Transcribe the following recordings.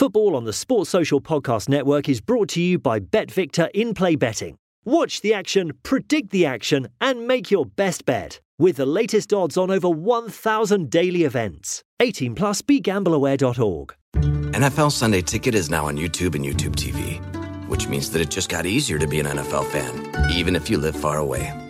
Football on the Sports Social Podcast Network is brought to you by BetVictor in play betting. Watch the action, predict the action, and make your best bet with the latest odds on over 1,000 daily events. 18 plus begambleaware.org. NFL Sunday Ticket is now on YouTube and YouTube TV, which means that it just got easier to be an NFL fan, even if you live far away.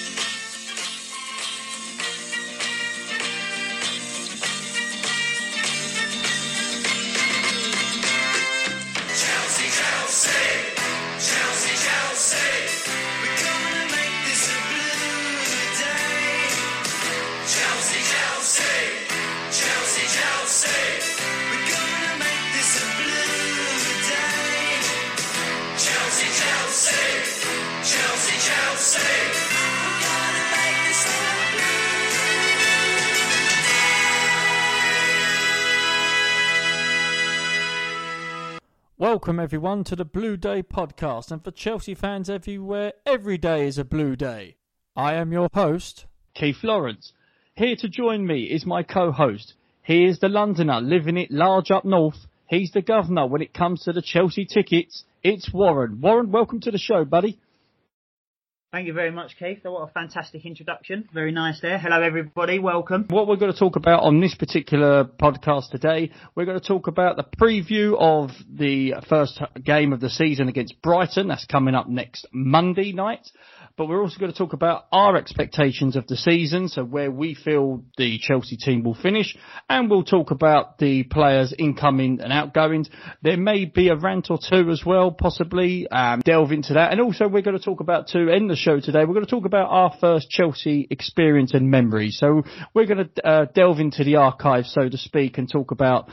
Welcome everyone to the Blue Day podcast, and for Chelsea fans everywhere, every day is a blue day. I am your host, Keith Lawrence. Here to join me is my co-host. He is the Londoner, living it large up north. He's the governor when it comes to the Chelsea tickets. It's Warren. Warren, welcome to the show, buddy. Thank you very much, Keith. What a fantastic introduction. Very nice there. Hello, everybody. Welcome. What we're going to talk about on this particular podcast today, we're going to talk about the preview of the first game of the season against Brighton. That's coming up next Monday night. But we're also going to talk about our expectations of the season, so where we feel the Chelsea team will finish, and we'll talk about the players' incoming and outgoings. There may be a rant or two as well, possibly, um, delve into that. And also we're going to talk about, to end the show today, we're going to talk about our first Chelsea experience and memory. So we're going to uh, delve into the archive, so to speak, and talk about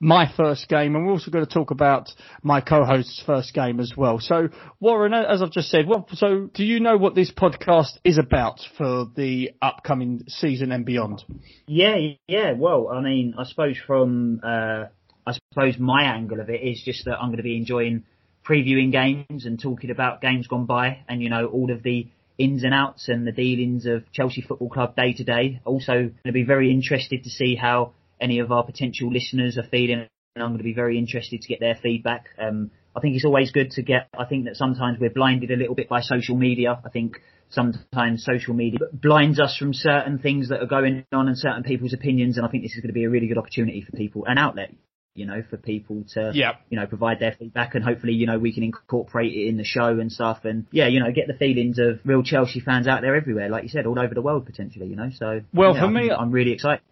my first game, and we're also going to talk about my co-host's first game as well. So, Warren, as I've just said, well, so do you know what this podcast is about for the upcoming season and beyond? Yeah, yeah. Well, I mean, I suppose from, uh, I suppose my angle of it is just that I'm going to be enjoying previewing games and talking about games gone by and, you know, all of the ins and outs and the dealings of Chelsea Football Club day to day. Also going to be very interested to see how any of our potential listeners are feeling and I'm going to be very interested to get their feedback. Um, I think it's always good to get, I think that sometimes we're blinded a little bit by social media. I think sometimes social media blinds us from certain things that are going on and certain people's opinions and I think this is going to be a really good opportunity for people, an outlet, you know, for people to, Yeah. you know, provide their feedback and hopefully, you know, we can incorporate it in the show and stuff and yeah, you know, get the feelings of real Chelsea fans out there everywhere, like you said, all over the world potentially, you know, so. Well, yeah, for I'm- me- I'm really excited.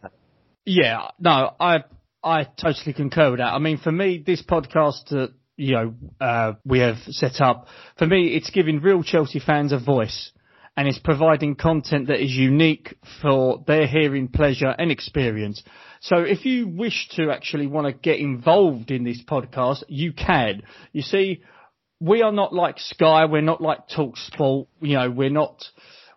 Yeah, no, I I totally concur with that. I mean, for me, this podcast that you know uh, we have set up, for me, it's giving real Chelsea fans a voice, and it's providing content that is unique for their hearing pleasure and experience. So, if you wish to actually want to get involved in this podcast, you can. You see, we are not like Sky, we're not like Talk Sport, you know, we're not,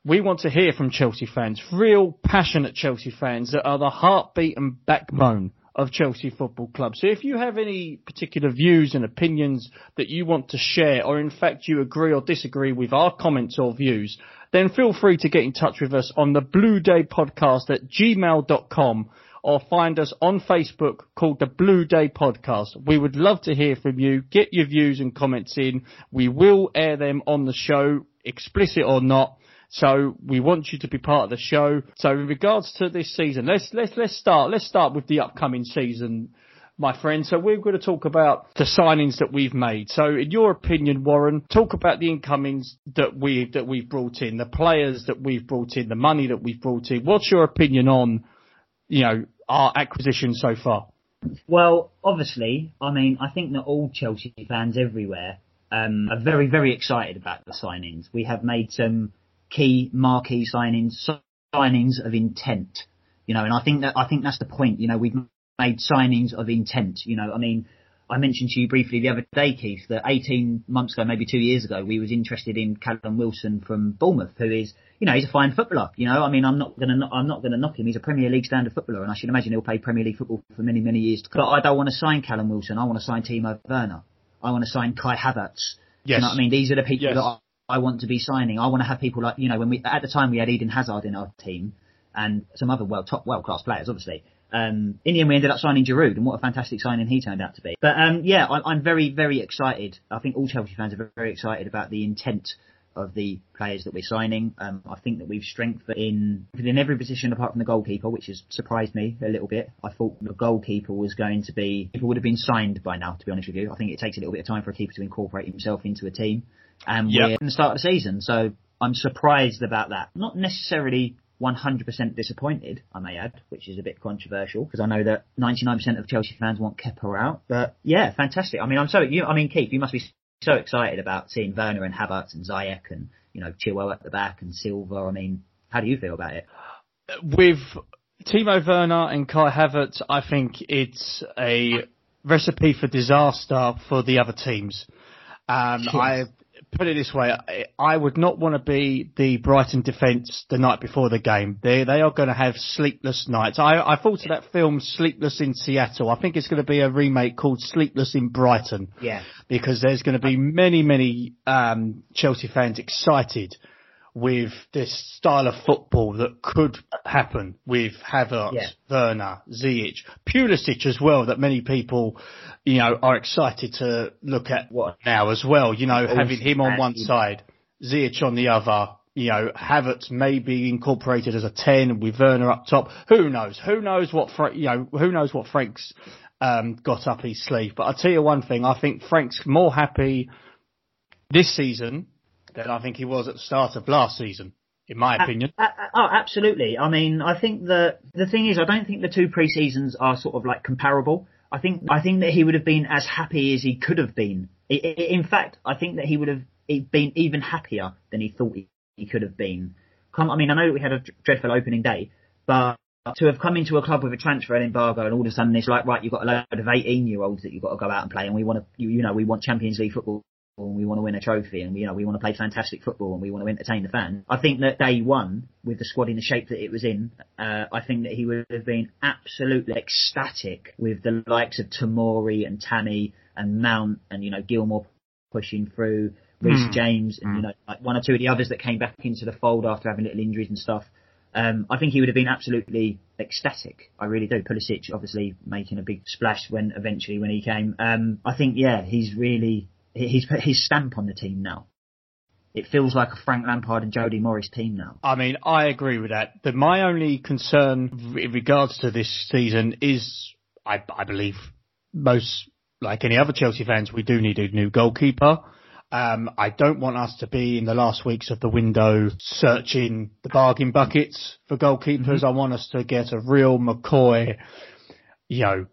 we want to hear from Chelsea fans, real passionate Chelsea fans that are the heartbeat and backbone of Chelsea Football Club. So if you have any particular views and opinions that you want to share, or in fact you agree or disagree with our comments or views, then feel free to get in touch with us on the Blue Day Podcast at gmail.com or find us on Facebook called the Blue Day Podcast. We would love to hear from you. Get your views and comments in. We will air them on the show, explicit or not. So we want you to be part of the show. So in regards to this season, let's let's let's start. Let's start with the upcoming season, my friend. So we're going to talk about the signings that we've made. So in your opinion, Warren, talk about the incomings that we that we've brought in, the players that we've brought in, the money that we've brought in. What's your opinion on, you know, our acquisition so far? Well, obviously, I mean, I think that all Chelsea fans everywhere um, are very, very excited about the signings. We have made some key marquee signings, signings of intent, you know, and I think that I think that's the point. You know, we've made signings of intent. You know, I mean, I mentioned to you briefly the other day, Keith, that 18 months ago, maybe two years ago, we was interested in Callum Wilson from Bournemouth, who is, you know, he's a fine footballer. You know, I mean, I'm not gonna, I'm not gonna knock him. He's a Premier League standard footballer, and I should imagine he'll play Premier League football for many, many years. to come. But I don't want to sign Callum Wilson. I want to sign Timo Werner. I want to sign Kai Havertz. Yes. You know what I mean? These are the people Yes. that I, want to be signing. I want to have people like, you know, when we, at the time we had Eden Hazard in our team and some other well, top, world class players, obviously. Um, in the end, we ended up signing Giroud, and what a fantastic signing he turned out to be. But um, yeah, I, I'm very, very excited. I think all Chelsea fans are very, very excited about the intent of the players that we're signing. Um, I think that we've strengthened in in every position apart from the goalkeeper, which has surprised me a little bit. I thought the goalkeeper was going to be people would have been signed by now. To be honest with you, I think it takes a little bit of time for a keeper to incorporate himself into a team, and Yep. we're in the start of the season, so I'm surprised about that. Not necessarily 100% disappointed, I may add, which is a bit controversial because I know that 99% of Chelsea fans want Kepa out. But yeah, fantastic. I mean, I'm so you. I mean, Keith, you must be so excited about seeing Werner and Havertz and Ziyech and you know Chilwell at the back and Silva. I mean, how do you feel about it? with Timo Werner and Kai Havertz, I think it's a recipe for disaster for the other teams. Um, I put it this way: I, I would not want to be the Brighton defence the night before the game. They they are going to have sleepless nights. I, I thought of that film Sleepless in Seattle. I think it's going to be a remake called Sleepless in Brighton Yeah, because there's going to be many, many um, Chelsea fans excited with this style of football that could happen with Havertz, Yeah. Werner, Ziyech, Pulisic as well. That many people, you know, are excited to look at What? now as well. You know, having him on one side, Ziyech on the other. You know, Havertz may be incorporated as a ten with Werner up top. Who knows? Who knows what Fra- you know? Who knows what Frank's um, got up his sleeve? But I'll tell you one thing: I think Frank's more happy this season than I think he was at the start of last season, in my opinion. Uh, uh, oh, absolutely. I mean, I think that the thing is, I don't think the two pre-seasons are sort of like comparable. I think I think that he would have been as happy as he could have been. In fact, I think that he would have been even happier than he thought he, could have been. Come, I mean, I know that we had a dreadful opening day, but to have come into a club with a transfer embargo and all of a sudden it's like, right, you've got a load of 18 year olds that you've got to go out and play and we want to, you know, we want Champions League football and we want to win a trophy and you know we want to play fantastic football and we want to entertain the fans. I think that day one with the squad in the shape that it was in, uh, I think that he would have been absolutely ecstatic with the likes of Tamori and Tammy and Mount and you know Gilmour pushing through, Reece James and you know like one or two of the others that came back into the fold after having little injuries and stuff. Um, I think he would have been absolutely ecstatic. I really do. Pulisic obviously making a big splash when eventually when he came. Um, I think yeah, he's really he's put his stamp on the team now. It feels like a Frank Lampard and Jody Morris team now. I mean, I agree with that. But my only concern in regards to this season is, I, I believe, most like any other Chelsea fans, we do need a new goalkeeper. Um, I don't want us to be in the last weeks of the window searching the bargain buckets for goalkeepers. I want us to get a real McCoy, you know,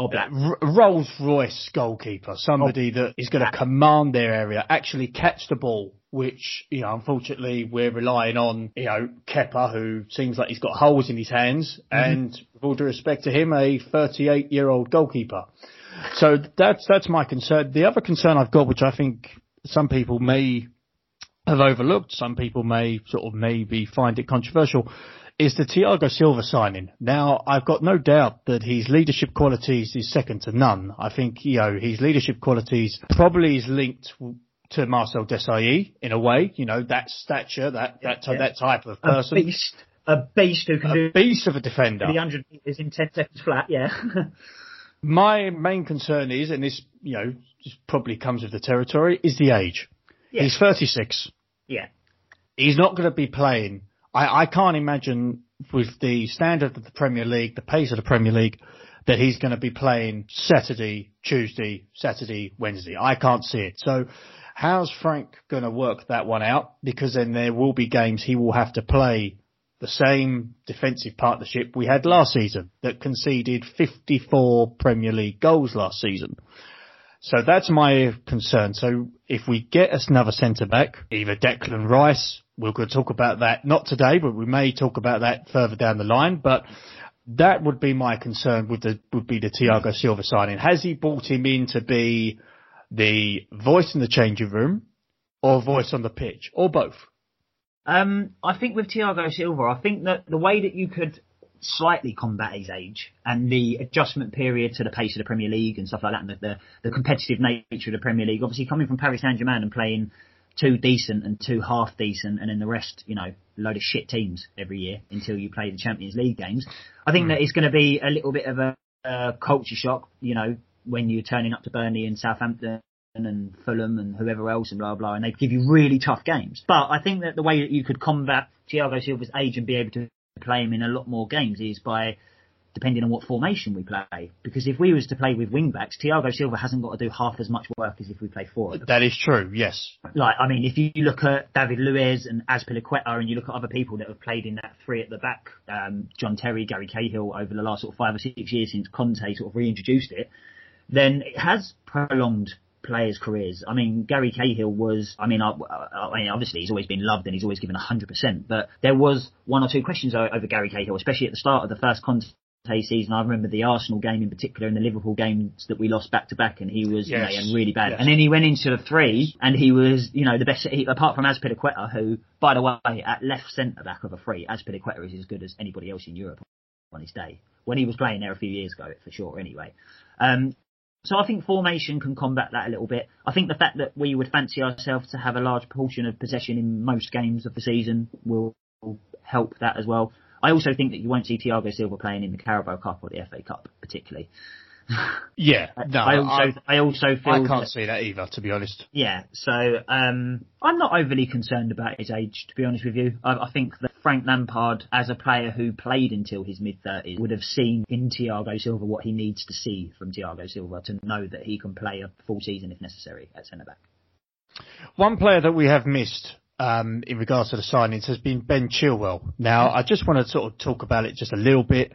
Or Black. R- Rolls Royce goalkeeper, somebody that is going to command their area, actually catch the ball, which, you know, unfortunately we're relying on, you know, Kepa, who seems like he's got holes in his hands, and with all due respect to him, a 38 year old goalkeeper. So that's, that's my concern. The other concern I've got, which I think some people may have overlooked, some people may sort of maybe find it controversial, is the Thiago Silva signing. Now, I've got no doubt that his leadership qualities is second to none. I think, you know, his leadership qualities probably is linked to Marcel Desailly in a way, you know, that stature, that, that, Yeah. that type of person. A beast. A beast who can A do beast of a defender. the 100 meters in 10 seconds flat, yeah. My main concern is, and this, you know, probably comes with the territory, is the age. Yeah. He's 36. yeah. he's not going to be playing. I, I can't imagine with the standard of the Premier League, the pace of the Premier League, that he's going to be playing Saturday, Tuesday, Saturday, Wednesday. I can't see it. So how's Frank going to work that one out? Because then there will be games he will have to play the same defensive partnership we had last season that conceded 54 Premier League goals last season. So that's my concern. So if we get another centre back, either Declan Rice, we're going to talk about that not today, but we may talk about that further down the line. But that would be my concern with the would be the Thiago Silva signing. Has he brought him in to be the voice in the changing room, or voice on the pitch, or both? Um, I think with Thiago Silva, I think that the way that you could slightly combat his age and the adjustment period to the pace of the Premier League and stuff like that, and the, the, the competitive nature of the Premier League, obviously coming from Paris Saint Germain and playing two decent and two half decent, and then the rest, you know, load of shit teams every year until you play the Champions League games. I think hmm. that it's going to be a little bit of a, a culture shock, you know, when you're turning up to Burnley and Southampton and Fulham and whoever else and blah blah, and they give you really tough games. But I think that the way that you could combat Thiago Silva's age and be able to play him in a lot more games is by depending on what formation we play. Because if we was to play with wing backs, Thiago Silva hasn't got to do half as much work as if we play four. That is true. Yes. Like, I mean, if you look at David Luiz and Azpilicueta and you look at other people that have played in that three at the back, um, John Terry, Gary Cahill over the last sort of five or six years since Conte sort of reintroduced it, then it has prolonged players' careers. I mean, Gary Cahill was, I mean, I, I mean, obviously he's always been loved and he's always given 100%, but there was one or two questions over Gary Cahill, especially at the start of the first Conte season. I remember the Arsenal game in particular and the Liverpool games that we lost back to back and he was, you know, really bad. Yes. And then he went into the three and he was, you know, the best, he, apart from Azpilicueta, who, by the way, at left centre back of a three, Azpilicueta is as good as anybody else in Europe on his day. When he was playing there a few years ago, for sure, anyway. Um, so I think formation can combat that a little bit. I think the fact that we would fancy ourselves to have a large portion of possession in most games of the season will help that as well. I also think that you won't see Thiago Silva playing in the Carabao Cup or the FA Cup particularly. Yeah. No. I also I, also feel I can't see that either, to be honest. yeah, so um, I'm not overly concerned about his age, to be honest with you. I, I think that Frank Lampard, as a player who played until his mid 30s, would have seen in Thiago Silva what he needs to see from Thiago Silva to know that he can play a full season if necessary at centre back. One player that we have missed um, in regards to the signings has been Ben Chilwell. Now, I just want to sort of talk about it just a little bit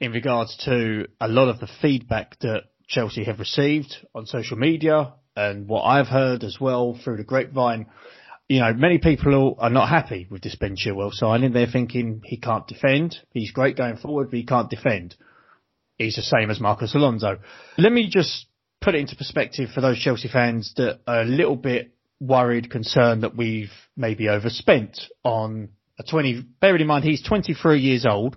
in regards to a lot of the feedback that Chelsea have received on social media and what I've heard as well through the grapevine. You know, many people are not happy with this Ben Chilwell signing. They're thinking he can't defend. He's great going forward, but he can't defend. He's the same as Marcos Alonso. Let me just put it into perspective for those Chelsea fans that are a little bit worried, concerned that we've maybe overspent on a 20, bearing in mind he's 23 years old,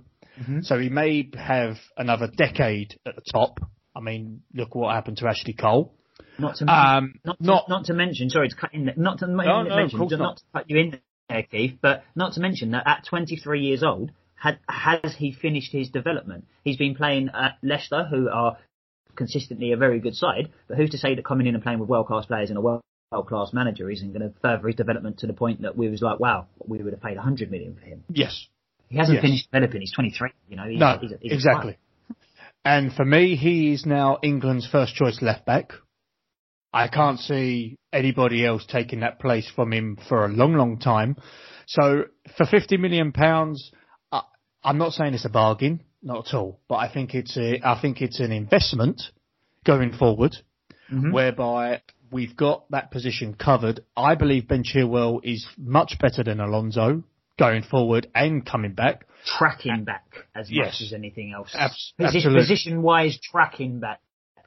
so he may have another decade at the top. I mean, look what happened to Ashley Cole. Not to Um, not, to, not- not to mention, sorry to cut in there, not to No, no, mention, not. not. to cut you in there, Keith, but not to mention that at 23 years old, had has he finished his development? He's been playing at Leicester, who are consistently a very good side, but who's to say that coming in and playing with world class players in a world class manager isn't going to further his development to the point that we was like, wow, we would have paid 100 million for him. Yes, He hasn't Yes. finished developing. He's 23. You know, he's, no, he's a, he's exactly. And for me, he is now England's first choice left back. I can't see anybody else taking that place from him for a long, long time. So for fifty million pounds, I, I'm not saying it's a bargain, not at all. But I think it's a, I think it's an investment going forward, mm-hmm. whereby we've got that position covered. I believe Ben Chilwell is much better than Alonso going forward and coming back. tracking back as Yes. much as anything else. Abs- Position, absolutely. position wise, tracking back.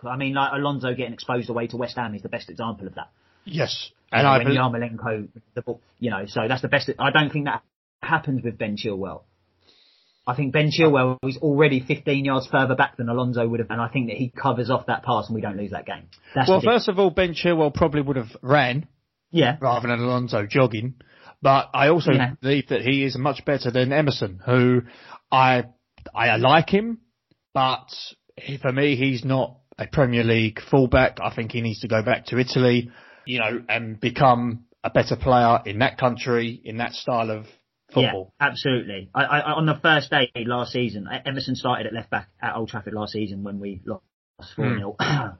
I mean, like Alonso getting exposed away to West Ham is the best example of that. Yes, And and I when bel- Yarmolenko, the ball, you know, so that's the best. I don't think that happens with Ben Chilwell. I think Ben Chilwell is already 15 yards further back than Alonso would have, and I think that he covers off that pass and we don't lose that game. That's well, first of all, Ben Chilwell probably would have ran yeah, rather than Alonso jogging. But I also Yeah. believe that he is much better than Emerson, who I I like him, but for me he's not a Premier League fullback. I think he needs to go back to Italy, you know, and become a better player in that country, in that style of football. Yeah, absolutely. I, I, on the first day last season, Emerson started at left back at Old Trafford last season when we lost 4 hmm. 0.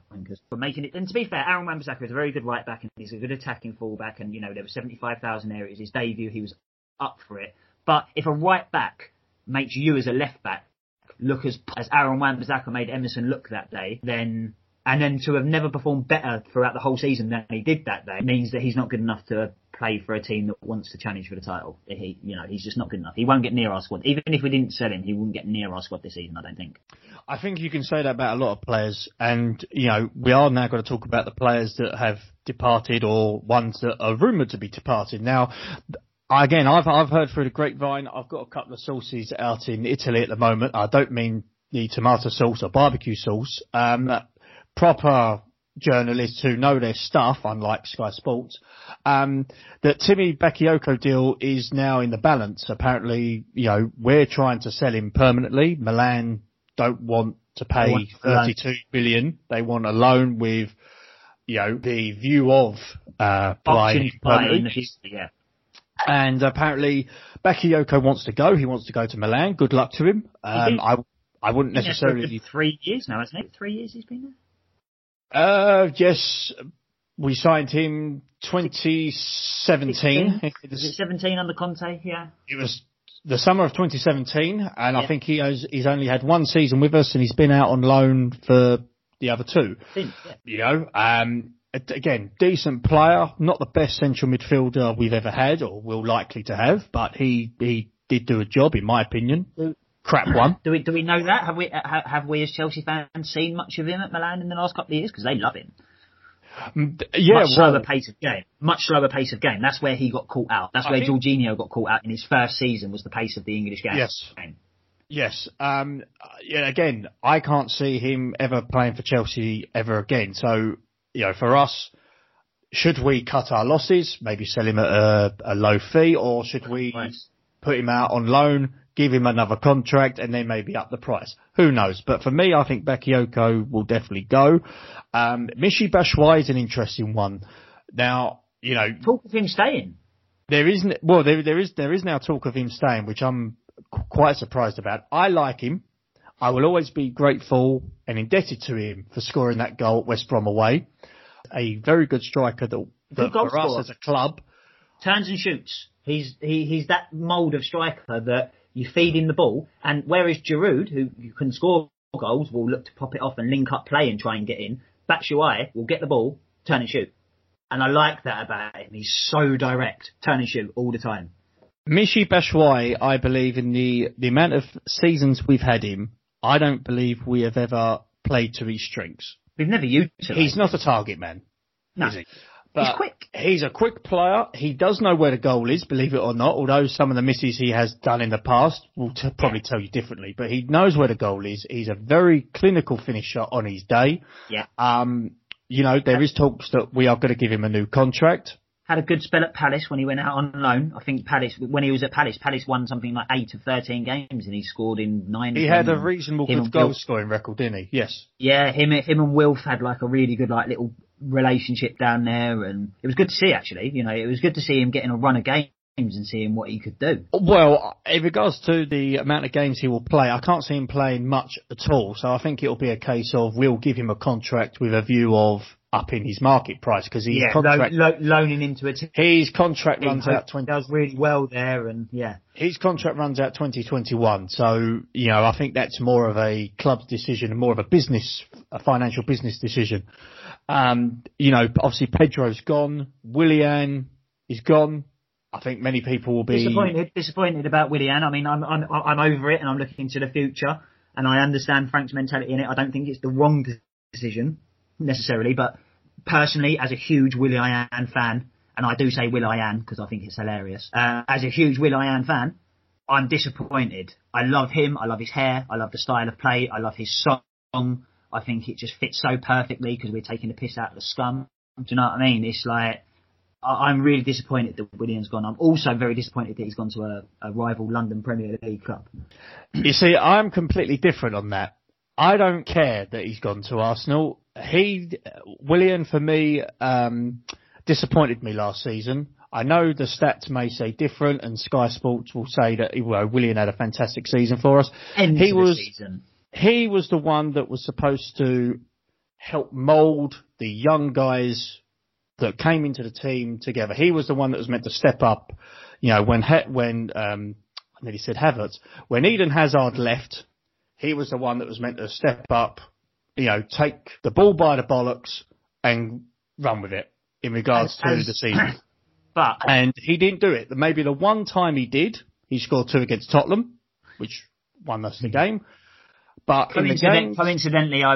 For making it, and to be fair, Aaron Wan-Bissaka is a very good right back and he's a good attacking full back. And you know there were 75,000 there. It was his debut. He was up for it. But if a right back makes you as a left back look as as Aaron Wan-Bissaka made Emerson look that day, then and then to have never performed better throughout the whole season than he did that day means that he's not good enough to play for a team that wants to challenge for the title. He, you know, he's just not good enough. He won't get near our squad. Even if we didn't sell him, he wouldn't get near our squad this season. I don't think. I think you can say that about a lot of players, and you know we are now going to talk about the players that have departed or ones that are rumoured to be departed. Now, again, I've I've heard through the grapevine. I've got a couple of sources out in Italy at the moment. I don't mean the tomato sauce or barbecue sauce. Um, proper journalists who know their stuff, unlike Sky Sports, um, that Timmy Bakayoko deal is now in the balance. Apparently, you know, we're trying to sell him permanently. Milan don't want to pay want a loan. 32 billion. They want a loan with, you know, the view of, uh, buying him to buy in the permanently. future. Yeah. And apparently, Bakayoko wants to go. He wants to go to Milan. Good luck to him. Um. I, I wouldn't Been there for a necessarily. three years now, hasn't it? Three years he's been there. Uh, yes, we signed him 2017. Was it 17 under Conte? Yeah. It was the summer of 2017, and I think he has he's only had one season with us, and he's been out on loan for the other two. Since, yeah. You know, um, again, decent player, not the best central midfielder we've ever had or will likely to have, but he he did do a job in my opinion. Crap one. Do we do we know that? Have we uh, ha- have we as Chelsea fans seen much of him at Milan in the last couple of years? Because they love him. Mm, Yeah, much slower well, pace of game. Much slower pace of game. That's where he got caught out. That's I where think- Jorginho got caught out in his first season. Was the pace of the English game. Yes. Yes. Um, yeah, again, I can't see him ever playing for Chelsea ever again. So, you know, for us, should we cut our losses, maybe sell him at a, a low fee, or should we put him out on loan, give him another contract, and then maybe up the price? Who knows? But for me, I think Bakayoko will definitely go. Um, Michy Batshuayi is an interesting one. Now, you know, Talk of him staying. there isn't. Well, there there is there is now talk of him staying, which I'm quite surprised about. I like him. I will always be grateful and indebted to him for scoring that goal at West Brom away. A very good striker that, that for us as a club. turns and shoots. He's he, he's that mould of striker that you feed him the ball, and whereas Giroud, who you can score goals, will look to pop it off and link up play and try and get in. Batshuayi will get the ball, turn and shoot, and I like that about him. He's so direct, turn and shoot all the time. Michy Batshuayi, I believe in the the amount of seasons we've had him, I don't believe we have ever played to his strengths. We've never used him. He's not a target man. No. But quick. He's a quick player. He does know where the goal is, believe it or not. Although some of the misses he has done in the past will t- probably tell you differently. But he knows where the goal is. He's a very clinical finisher on his day. Yeah. Um, you know, there is talks that we are going to give him a new contract. Had a good spell at Palace when he went out on loan. I think Palace, when he was at Palace, Palace won something like eight of thirteen games, and he scored in nine. He had a reasonable good goal scoring record, didn't he? Yes. Yeah, him him and Wilf had like a really good like little relationship down there, and it was good to see actually. You know, it was good to see him getting a run of games and seeing what he could do. Well, in regards to the amount of games he will play, I can't see him playing much at all. So I think it'll be a case of we'll give him a contract with a view of upping his market price because he's Yeah, contract lo- lo- loaning into a team. his contract runs out twenty. does really well there, and yeah, His contract runs out 2021. So you know, I think that's more of a club's decision, and more of a business, a financial business decision. Um, you know, obviously Pedro's gone, Willian is gone. I think many people will be disappointed, disappointed about Willian. I mean, I'm, I'm I'm over it, and I'm looking to the future, and I understand Frank's mentality in it. I don't think it's the wrong decision necessarily, but personally, as a huge Willian fan, and I do say Willian because I think it's hilarious. Uh, as a huge Willian fan, I'm disappointed. I love him. I love his hair. I love the style of play. I love his song. I think it just fits so perfectly because we're taking the piss out of the scum. Do you know what I mean? It's like I- I'm really disappointed that William's gone. I'm also very disappointed that he's gone to a, a rival London Premier League club. You see, I'm completely different on that. I don't care that he's gone to Arsenal. He, William, for me, um, disappointed me last season. I know the stats may say different, and Sky Sports will say that well, William had a fantastic season for us. End he was season. He was the one that was supposed to help mould the young guys that came into the team together. He was the one that was meant to step up. You know, when he- when um, I nearly said Havertz, when Eden Hazard left, he was the one that was meant to step up. You know, take the ball by the bollocks and run with it in regards to the season. But and he didn't do it. Maybe the one time he did, he scored two against Tottenham, which won us the game. But in the coincident- game, coincidentally, I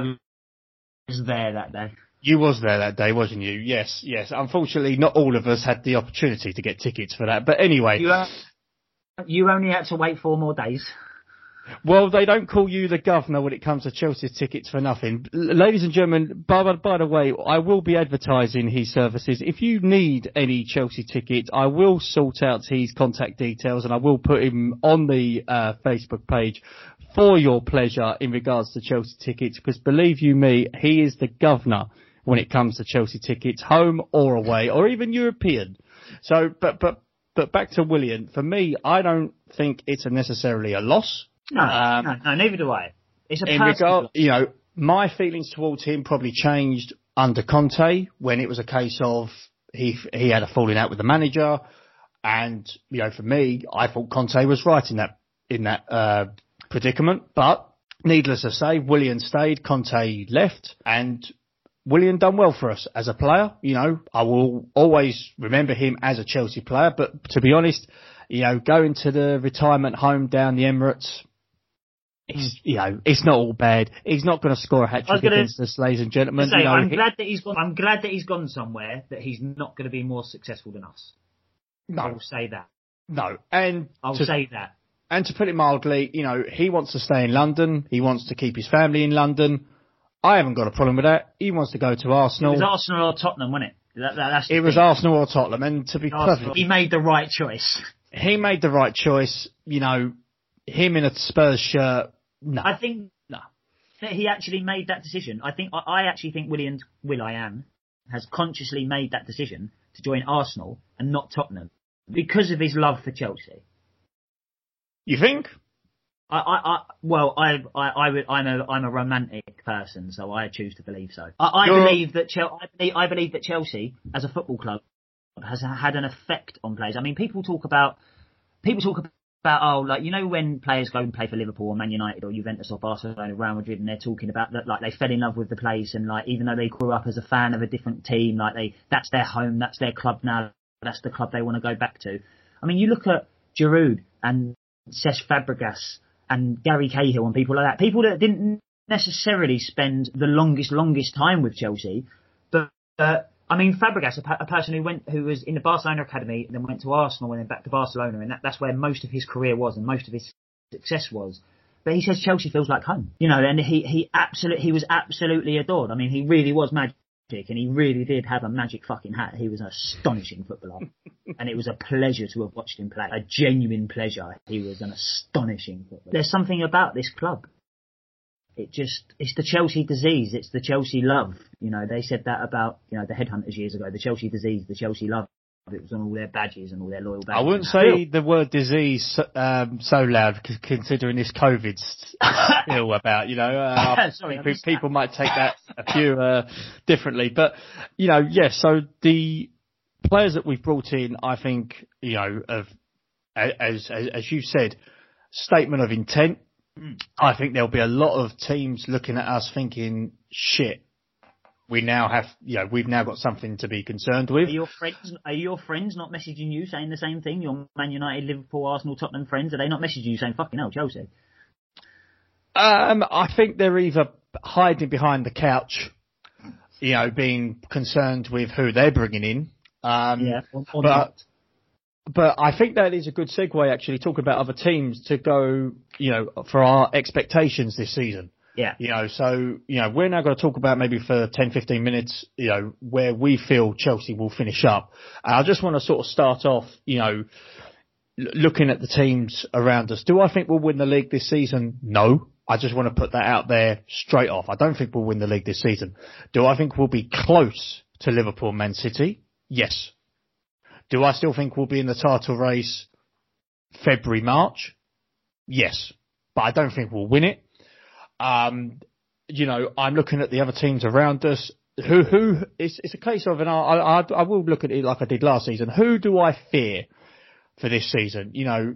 was there that day. you was there that day, wasn't you? Yes, yes. Unfortunately, not all of us had the opportunity to get tickets for that. But anyway, You, uh, you only had to wait four more days. Well, they don't call you the governor when it comes to Chelsea tickets for nothing. Ladies and gentlemen, by, by, by the way, I will be advertising his services. If you need any Chelsea tickets, I will sort out his contact details and I will put him on the uh, Facebook page for your pleasure in regards to Chelsea tickets because believe you me, he is the governor when it comes to Chelsea tickets, home or away or even European. So, but, but, but back to William. For me, I don't think it's a necessarily a loss. No, Um, no, no, neither do I. It's a in regard, you know, my feelings towards him probably changed under Conte when it was a case of he he had a falling out with the manager, and you know, for me, I thought Conte was right in that in that uh, predicament. But needless to say, William stayed, Conte left, and William done well for us as a player. You know, I will always remember him as a Chelsea player. But to be honest, you know, going to the retirement home down the Emirates, it's you know, it's not all bad. He's not going to score a hat trick against us, ladies and gentlemen. Say, you know, I'm he- glad that he's gone. I'm glad that he's gone somewhere that he's not going to be more successful than us. No, I will say that. no, and I'll to, say that. And to put it mildly, you know, he wants to stay in London. He wants to keep his family in London. I haven't got a problem with that. He wants to go to Arsenal. It was Arsenal or Tottenham, wasn't it? That, that, It was thing. Arsenal or Tottenham, and to be perfect, He made the right choice. he made the right choice. You know, him in a Spurs shirt. No, I think no. that he actually made that decision. I think I, I actually think William Will I am has consciously made that decision to join Arsenal and not Tottenham because of his love for Chelsea. You think? I, I, I well, I, I, I would, I'm a, I'm a romantic person, so I choose to believe so. I, I You're believe that Chelsea, I believe, I believe that Chelsea, as a football club, has had an effect on players. I mean, people talk about, people talk about, oh, like you know when players go and play for Liverpool or Man United or Juventus or Barcelona, or Real Madrid, and they're talking about that, like they fell in love with the place, and like even though they grew up as a fan of a different team, like they, that's their home, that's their club now, that's the club they want to go back to. I mean, you look at Giroud and Cesc Fabregas and Gary Cahill and people like that. People that didn't necessarily spend the longest, longest time with Chelsea, but uh, I mean Fabregas, a, person who went, who was in the Barcelona academy, then went to Arsenal, and then back to Barcelona, and that, that's where most of his career was and most of his success was. But he says Chelsea feels like home, you know, and he he absolutely he was absolutely adored. I mean, he really was and he really did have a magic fucking hat. He was an astonishing footballer, and it was a pleasure to have watched him play. A genuine pleasure. He was an astonishing footballer. There's something about this club. It just, it's the Chelsea disease. It's the Chelsea love. You know, they said that about, you know, the headhunters years ago. The Chelsea disease, the Chelsea love. It was on all their badges and all their loyal badges. I wouldn't say the word disease um, so loud, c- considering this COVID's still about. You know, uh, Sorry, I pe- people might take that a few uh, differently, but you know, yes. so the players that we've brought in, I think, you know, of as as, as you said, statement of intent. I think there'll be a lot of teams looking at us thinking, shit. We now have, you know, we've now got something to be concerned with. Are your friends? Are your friends not messaging you saying the same thing? Your Man United, Liverpool, Arsenal, Tottenham friends are they not messaging you saying "fucking hell, Chelsea"? Um, I think they're either hiding behind the couch, you know, being concerned with who they're bringing in. Um, or, or but not. but I think that is a good segue actually talking about other teams to go, you know, for our expectations this season. Yeah, You know, so, you know, we're now going to talk about maybe for 10, 15 minutes, you know, where we feel Chelsea will finish up. I just want to sort of start off, you know, looking at the teams around us. Do I think we'll win the league this season? No. I just want to put that out there straight off. I don't think we'll win the league this season. Do I think we'll be close to Liverpool, Man City? Yes. Do I still think we'll be in the title race February, March? Yes. But I don't think we'll win it. Um, you know, I'm looking at the other teams around us. Who, who, it's, it's a case of, and I, I, I will look at it like I did last season. Who do I fear for this season? You know,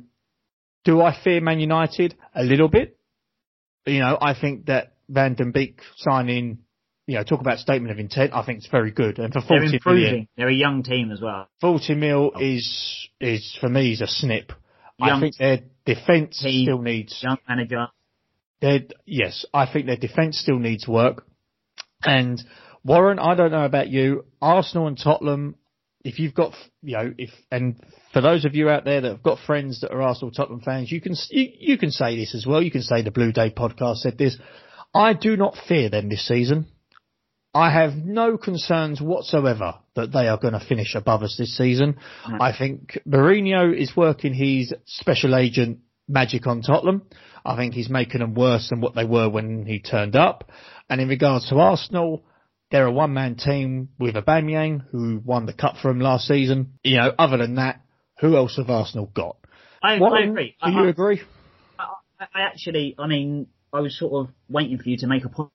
do I fear Man United? A little bit. You know, I think that Van de Beek signing you know, talk about statement of intent. I think it's very good. And for They're improving. million, They're a young team as well. 40 mil is, is for me is a snip. I think their defence still needs, Young manager. Their, yes, I think their defence still needs work. And Warren, I don't know about you, Arsenal and Tottenham, if you've got, you know, if, and for those of you out there that have got friends that are Arsenal Tottenham fans, you can, you, you can say this as well. You can say the Blue Day podcast said this. I do not fear them this season. I have no concerns whatsoever that they are going to finish above us this season. Mm. I think Mourinho is working his special agent magic on Tottenham. I think he's making them worse than what they were when he turned up. And in regards to Arsenal, they're a one-man team with Aubameyang, who won the cup for him last season. You know, other than that, who else have Arsenal got? I, I agree. Do I, you I- agree? I, I actually, I mean, I was sort of waiting for you to make a point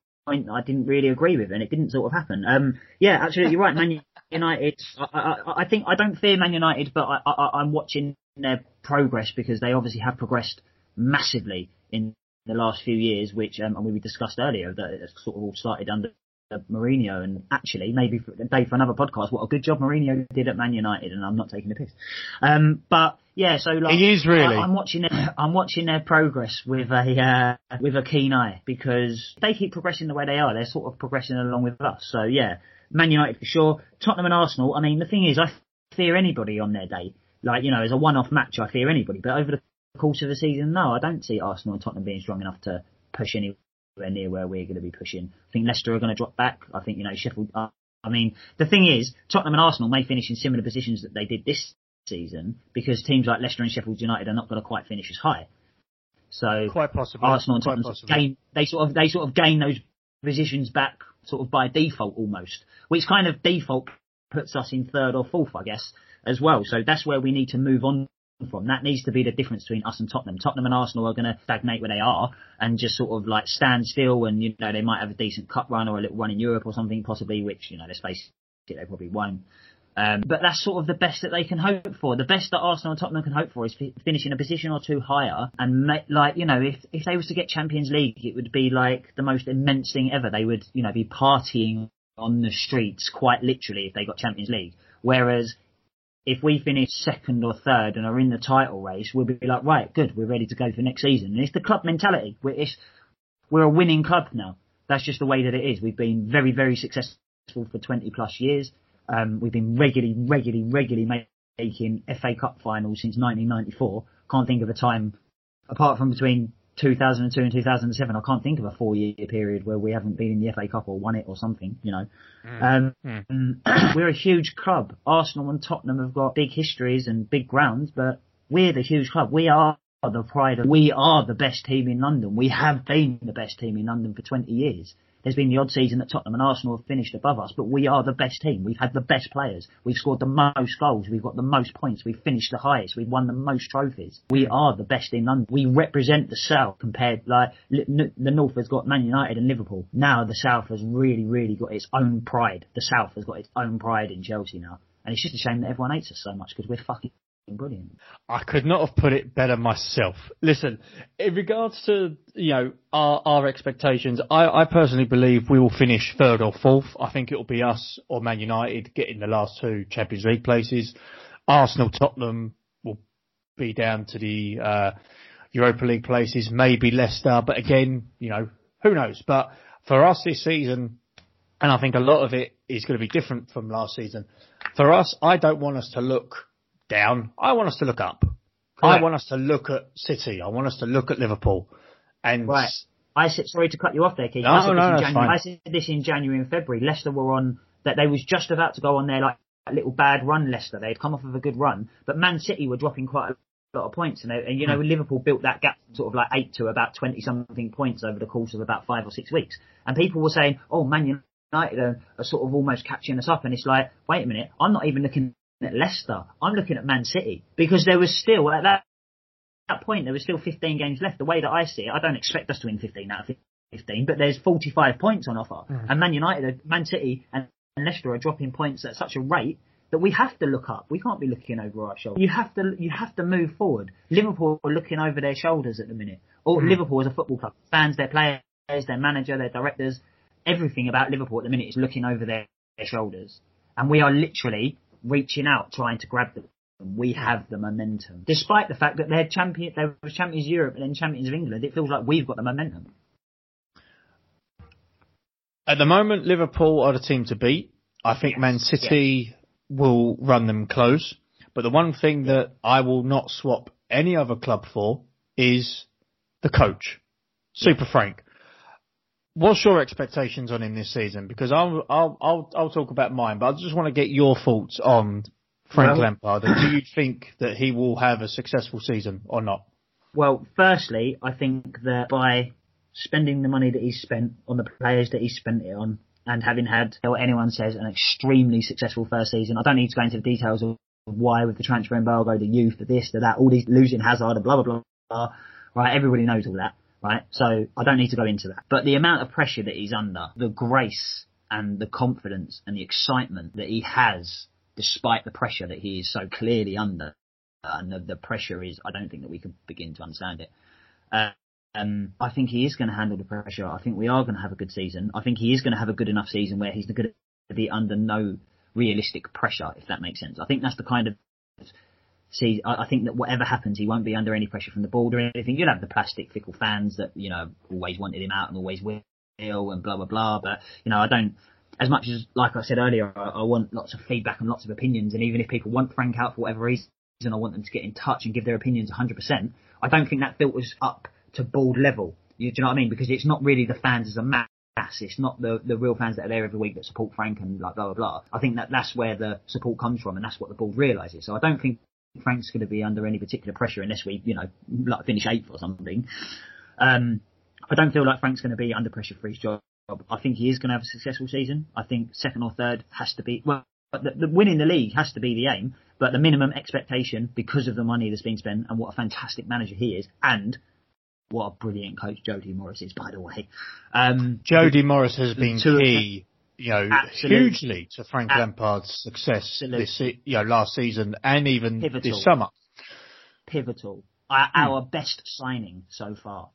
that I didn't really agree with, and it didn't sort of happen. Um, yeah, absolutely, you're right. Man United, I, I, I think I don't fear Man United, but I, I, I'm watching their progress because they obviously have progressed massively in the last few years, which um, and we discussed earlier that it sort of all started under Mourinho, and actually maybe for, Dave for another podcast, what a good job Mourinho did at Man United, and I'm not taking the piss. Um, but yeah, so like He is really. I, I'm watching their, I'm watching their progress with a uh, with a keen eye because they keep progressing the way they are. They're sort of progressing along with us. So yeah, Man United for sure. Tottenham and Arsenal. I mean, the thing is, I fear anybody on their day. Like you know, as a one-off match, I fear anybody. But over the course of the season, no, I don't see Arsenal and Tottenham being strong enough to push anywhere near where we're going to be pushing. I think Leicester are going to drop back. I think you know Sheffield. Uh, I mean, the thing is, Tottenham and Arsenal may finish in similar positions that they did this season because teams like Leicester and Sheffield United are not going to quite finish as high. So Quite possibly. Arsenal and Tottenham gain they sort of they sort of gain those positions back sort of by default almost, which kind of default puts us in third or fourth, I guess, as well. So that's where we need to move on from. That needs to be the difference between us and Tottenham. Tottenham and Arsenal are going to stagnate where they are and just sort of like stand still, and you know they might have a decent cup run or a little run in Europe or something possibly, which you know let's face it, they probably won't. Um, but that's sort of the best that they can hope for. The best that Arsenal and Tottenham can hope for is fi- finishing a position or two higher. And ma- like you know, if if they was to get Champions League, it would be like the most immense thing ever. They would you know be partying on the streets quite literally if they got Champions League. Whereas if we finish second or third and are in the title race, we'll be like, right, good, we're ready to go for next season. And it's the club mentality. We're, it's, we're a winning club now. That's just the way that it is. We've been very, very successful for 20 plus years. Um, we've been regularly, regularly, regularly making FA Cup finals since 1994. Can't think of a time, apart from between 2002 and 2007, I can't think of a four year period where we haven't been in the FA Cup or won it or something, you know. Um, we're a huge club. Arsenal and Tottenham have got big histories and big grounds, but we're the huge club. We are the pride of, we are the best team in London. We have been the best team in London for 20 years. There's been the odd season that Tottenham and Arsenal have finished above us, but we are the best team. We've had the best players. We've scored the most goals. We've got the most points. We've finished the highest. We've won the most trophies. We are the best in London. We represent the South compared, like, the North has got Man United and Liverpool. Now the South has really, really got its own pride. The South has got its own pride in Chelsea now. And it's just a shame that everyone hates us so much because we're fucking brilliant. I could not have put it better myself. Listen, in regards to you know our our expectations, I, I personally believe we will finish third or fourth. I think it will be us or Man United getting the last two Champions League places. Arsenal, Tottenham will be down to the uh, Europa League places. Maybe Leicester, but again, you know who knows. But for us this season, and I think a lot of it is going to be different from last season. For us, I don't want us to look down. I want us to look up. I want us to look at City. I want us to look at Liverpool. And Right. I said, sorry to cut you off there, Keith. No, I, said no, this in that's January. I said this in January and February. Leicester were on that they was just about to go on their like little bad run. Leicester, they'd come off of a good run, but Man City were dropping quite a lot of points, and, they, and you know hmm. Liverpool built that gap sort of like eight to about twenty something points over the course of about five or six weeks, and people were saying, "Oh, Man United are, are sort of almost catching us up," and it's like, wait a minute, I'm not even looking at Leicester, I'm looking at Man City because there was still at that that point, there was still 15 games left. The way that I see it, I don't expect us to win 15 out of 15, but there's 45 points on offer. Mm. And Man United, uh, Man City and Leicester are dropping points at such a rate that we have to look up. We can't be looking over our shoulder. You have to, you have to move forward. Liverpool are looking over their shoulders at the minute. Or mm. Liverpool as a football club, fans, their players, their manager, their directors, everything about Liverpool at the minute is looking over their, their shoulders, and we are literally reaching out trying to grab them. We have the momentum, despite the fact that they're champion, they were champions of Europe and then champions of England. It feels like we've got the momentum. At the moment, Liverpool are the team to beat. I think Yes, Man City will run them close. But the one thing that I will not swap any other club for is the coach, Super Frank. What's your expectations on him this season? Because I'll I'll I'll, I'll talk about mine, but I just want to get your thoughts on Frank Well- Lampard. And do you think that he will have a successful season or not? Well, firstly, I think that by spending the money that he's spent on the players that he's spent it on, and having had what anyone says an extremely successful first season, I don't need to go into the details of why with the transfer embargo, the youth, the this, the that, all these losing Hazard, and blah blah blah. blah right, everybody knows all that, right? So I don't need to go into that. But the amount of pressure that he's under, the grace and the confidence and the excitement that he has, despite the pressure that he is so clearly under, and the, the pressure is, I don't think that we can begin to understand it. Uh, um, I think he is going to handle the pressure. I think we are going to have a good season. I think he is going to have a good enough season where he's going to be under no realistic pressure, if that makes sense. I think that's the kind of see. I, I think that whatever happens, he won't be under any pressure from the board or anything. You'll have the plastic, fickle fans that you know always wanted him out and always will and blah blah blah. But you know, I don't. As much as, like I said earlier, I, I want lots of feedback and lots of opinions, and even if people want Frank out for whatever reason, I want them to get in touch and give their opinions 100%. I don't think that filters up to board level. You, do you know what I mean? Because it's not really the fans as a mass. It's not the the real fans that are there every week that support Frank and like blah blah blah. I think that that's where the support comes from, and that's what the board realizes. So I don't think Frank's going to be under any particular pressure unless we, you know, like finish eighth or something. Um, I don't feel like Frank's going to be under pressure for his job. I think he is going to have a successful season. I think second or third has to be well. The, the winning the league has to be the aim, but the minimum expectation because of the money that's been spent and what a fantastic manager he is, and what a brilliant coach Jody Morris is, by the way. Um, Jody Morris has been key, you know, Absolutely. hugely to Frank Ab- Lampard's success Absolutely. this, you know, last season and even Pivotal. this summer. pivotal. Our, hmm. our best signing so far,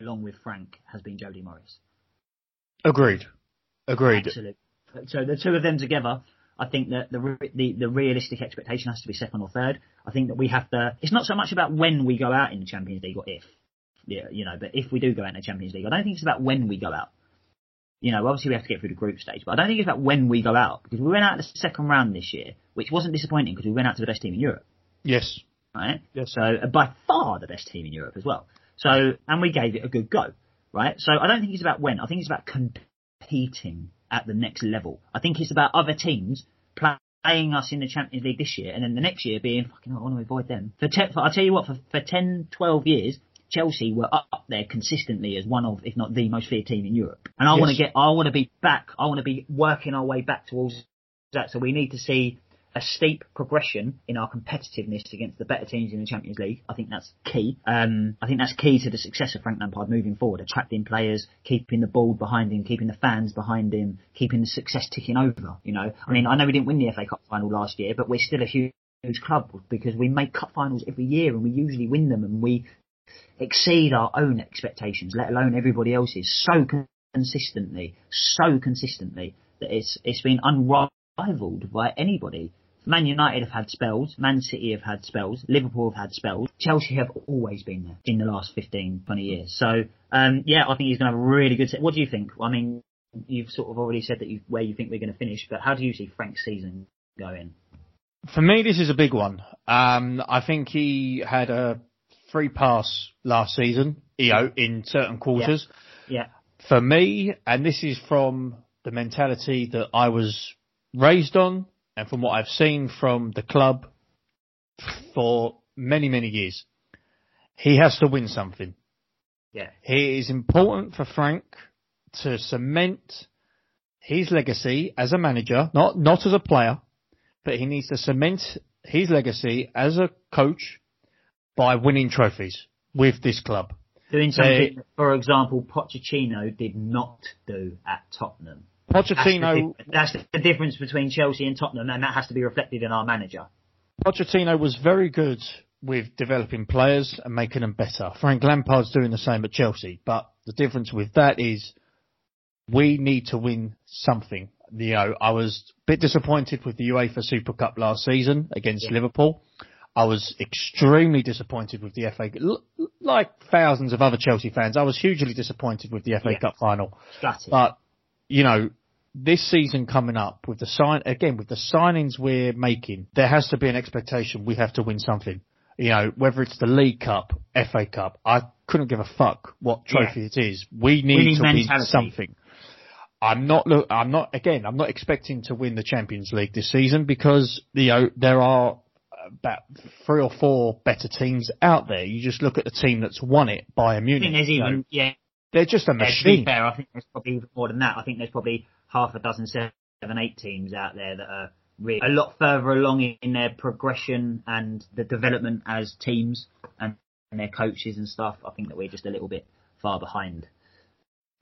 along with Frank, has been Jody Morris. Agreed. Agreed. Absolutely. So the two of them together, I think that the, the the realistic expectation has to be second or third. I think that we have to. It's not so much about when we go out in the Champions League or if, yeah, you know, but if we do go out in the Champions League, I don't think it's about when we go out. You know, obviously we have to get through the group stage, but I don't think it's about when we go out because we went out the second round this year, which wasn't disappointing because we went out to the best team in Europe Yes. right? Yes. So uh, by far the best team in Europe as well. So and we gave it a good go, right? So I don't think it's about when. I think it's about competing at the next level. I think it's about other teams playing us in the Champions League this year, and then the next year being fucking. I want to avoid them. For, te- for I'll tell you what, for for 10, 12 years. Chelsea were up there consistently as one of, if not the most feared team in Europe. And I want to get, I want to be back, I want to be working our way back towards that. So we need to see a steep progression in our competitiveness against the better teams in the Champions League. I think that's key. Um, I think that's key to the success of Frank Lampard moving forward, attracting players, keeping the board behind him, keeping the fans behind him, keeping the success ticking over. You know, I mean, I know we didn't win the FA Cup final last year, but we're still a huge, huge club because we make cup finals every year and we usually win them and we exceed our own expectations, let alone everybody else's, so consistently, so consistently that it's it's been unrivaled by anybody. Man United have had spells, Man City have had spells, Liverpool have had spells, Chelsea have always been there in the last 15, 20 years. So, um, yeah, I think he's going to have a really good. Se- what do you think? I mean, you've sort of already said that you, where you think we're going to finish, but how do you see Frank's season going? For me, this is a big one. Um, I think he had a free pass last season, you know, in certain quarters. Yeah, For me, and this is from the mentality that I was raised on and from what I've seen from the club for many, many years, he has to win something. yeah, It is important for Frank to cement his legacy as a manager, not not as a player, but he needs to cement his legacy as a coach by winning trophies with this club. doing something. for example, Pochettino did not do at Tottenham. That's the, Pochettino that's the difference between Chelsea and Tottenham, and that has to be reflected in our manager. Pochettino was very good with developing players and making them better. Frank Lampard's doing the same at Chelsea, but the difference with that is we need to win something. You know, I was a bit disappointed with the UEFA Super Cup last season against Yeah. Liverpool. I was extremely disappointed with the FA, like thousands of other Chelsea fans. I was hugely disappointed with the FA Yeah. Cup final. Gutted. But you know, this season coming up with the sign again with the signings we're making, there has to be an expectation we have to win something. You know, whether it's the League Cup, FA Cup, I couldn't give a fuck what trophy it is. We need, need to win something. I'm not look. I'm not again. I'm not expecting to win the Champions League this season because you know there are about three or four better teams out there. You just look at the team that's won it, Bayern I Munich. think there's you know, yeah, they're just a yeah, to be machine. fair, I think there's probably even more than that. I think there's probably half a dozen, seven, eight teams out there that are really a lot further along in their progression and the development as teams and, and their coaches and stuff. I think that we're just a little bit far behind.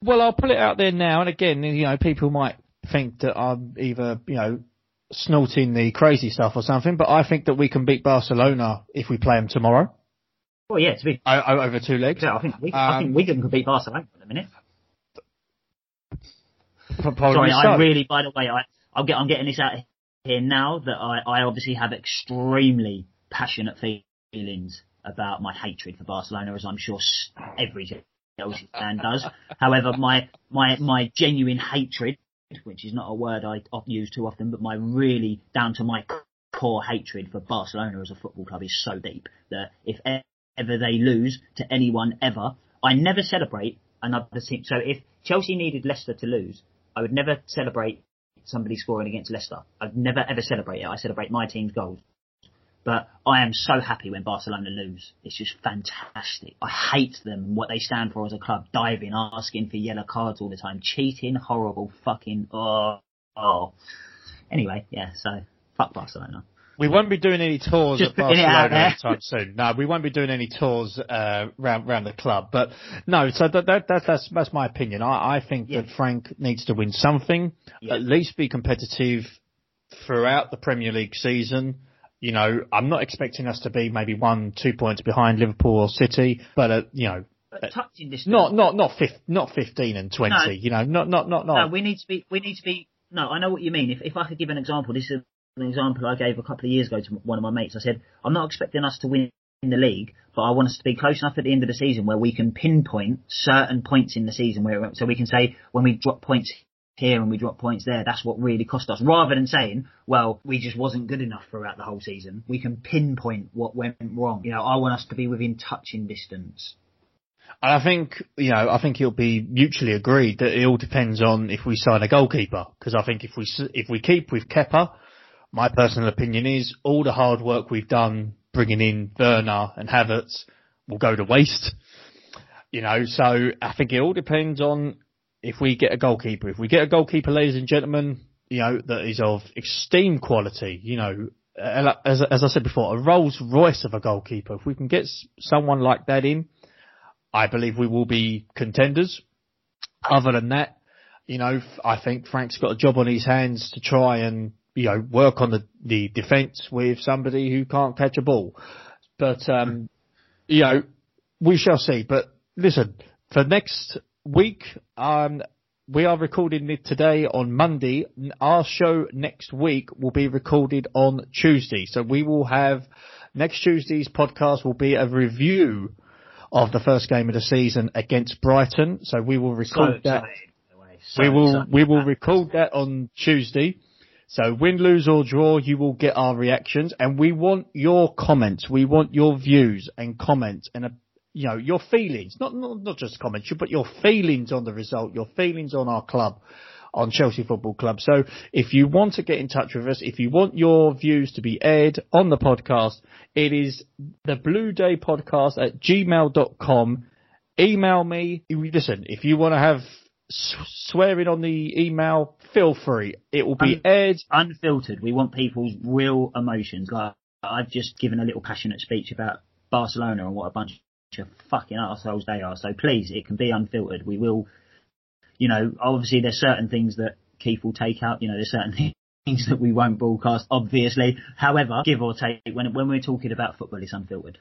Well, I'll put it out there now, and again, you know, people might think that I'm either, you know, snorting the crazy stuff or something, but I think that we can beat Barcelona if we play them tomorrow Well, yeah, to be o- over two legs. fair, I think we, I Um, think Wigan could beat Barcelona at the minute. Sorry, so. I really, by the way, I, I'll get, I'm getting this out here now that I, I obviously have extremely passionate feelings about my hatred for Barcelona, as I'm sure every Chelsea fan does. However, my, my, my genuine hatred, which is not a word I use too often, but my really down to my core hatred for Barcelona as a football club is so deep that if ever they lose to anyone ever, I never celebrate another team. So if Chelsea needed Leicester to lose, I would never celebrate somebody scoring against Leicester. I'd never ever celebrate it. I celebrate my team's goals. But I am so happy when Barcelona lose. It's just fantastic. I hate them what they stand for as a club. Diving, asking for yellow cards all the time. Cheating, horrible, fucking, oh, oh. Anyway, yeah, so, fuck Barcelona. We won't be doing any tours Just at putting it out Barcelona anytime soon. No, we won't be doing any tours uh, round round the club. But no, so that, that, that that's that's my opinion. I, I think Yeah. that Frank needs to win something, Yeah. at least be competitive throughout the Premier League season. You know, I'm not expecting us to be maybe one, two points behind Liverpool or City, but uh, you know, But touching this, not not not fif- not 15 and 20. No. You know, not not not No, not. we need to be. We need to be. No, I know what you mean. If if I could give an example, this is an example I gave a couple of years ago to one of my mates. I said I'm not expecting us to win the league, but I want us to be close enough at the end of the season where we can pinpoint certain points in the season where so we can say when we drop points here and we drop points there, that's what really cost us. Rather than saying, well, we just wasn't good enough throughout the whole season, we can pinpoint what went wrong. You know, I want us to be within touching distance. And I think, you know, I think it'll be mutually agreed that it all depends on if we sign a goalkeeper. Because I think if we if we keep with Kepa, my personal opinion is all the hard work we've done bringing in Werner and Havertz will go to waste. You know, so I think it all depends on if we get a goalkeeper. If we get a goalkeeper, ladies and gentlemen, you know, that is of esteemed quality, you know, as, as I said before, a Rolls Royce of a goalkeeper. If we can get someone like that in, I believe we will be contenders. Other than that, you know, I think Frank's got a job on his hands to try and, you know, work on the, the defence with somebody who can't catch a ball. But, um, you know, we shall see. But listen, for next week, um, we are recording it today on Monday. Our show next week will be recorded on Tuesday. So we will have next Tuesday's podcast will be a review of the first game of the season against Brighton. So we will So record that. the way. So We will we will that. record that on Tuesday. So win, lose or draw, you will get our reactions, and we want your comments. We want your views and comments, and you know your feelings. Not, not not just comments, but your feelings on the result, your feelings on our club, on Chelsea Football Club. So if you want to get in touch with us, if you want your views to be aired on the podcast, it is the Blue Day Podcast at gmail.com email me. Listen, if you want to have swearing on the email, feel free. It will be Um, aired. unfiltered. We want people's real emotions. Like I've just given a little passionate speech about Barcelona and what a bunch of fucking assholes they are. So please, it can be unfiltered. We will, you know, obviously there's certain things that Keith will take out. You know, there's certain things that we won't broadcast. Obviously, however, give or take, when when we're talking about football, it's unfiltered.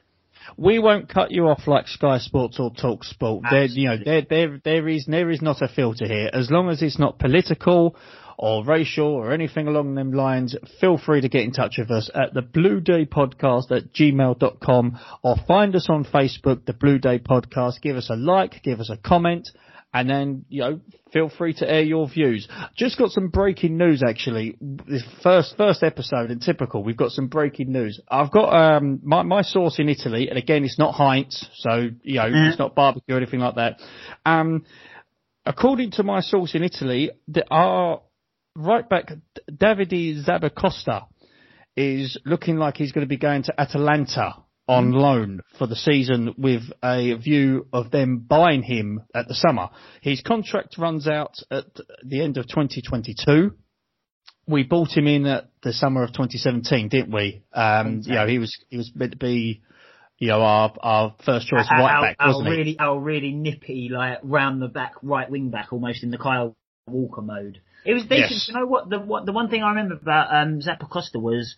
we won't cut you off like Sky Sports or Talk Sport. There, you know, there, there, there is, there is not a filter here. As long as it's not political or racial or anything along them lines, feel free to get in touch with us at the Blue Day Podcast at gmail.com or find us on Facebook, the Blue Day Podcast. Give us a like, give us a comment. And then, you know, feel free to air your views. Just got some breaking news actually. This first, first episode in typical, we've got some breaking news. I've got, um, my, my source in Italy, and again, it's not Heinz, so, you know, it's not barbecue or anything like that. Um, according to my source in Italy, there our right back, Davide Zappacosta, is looking like he's going to be going to Atalanta on loan for the season with a view of them buying him at the summer. His contract runs out at the end of 2022. We bought him in at the summer of 2017, didn't we? Um, you know, he was, he was meant to be, you know, our, our first choice Our- right our, back, our wasn't he? really, our really nippy, like round the back, right wing back, almost in the Kyle Walker mode. It was decent. Yes. You know what? The what the one thing I remember about um, Zappacosta was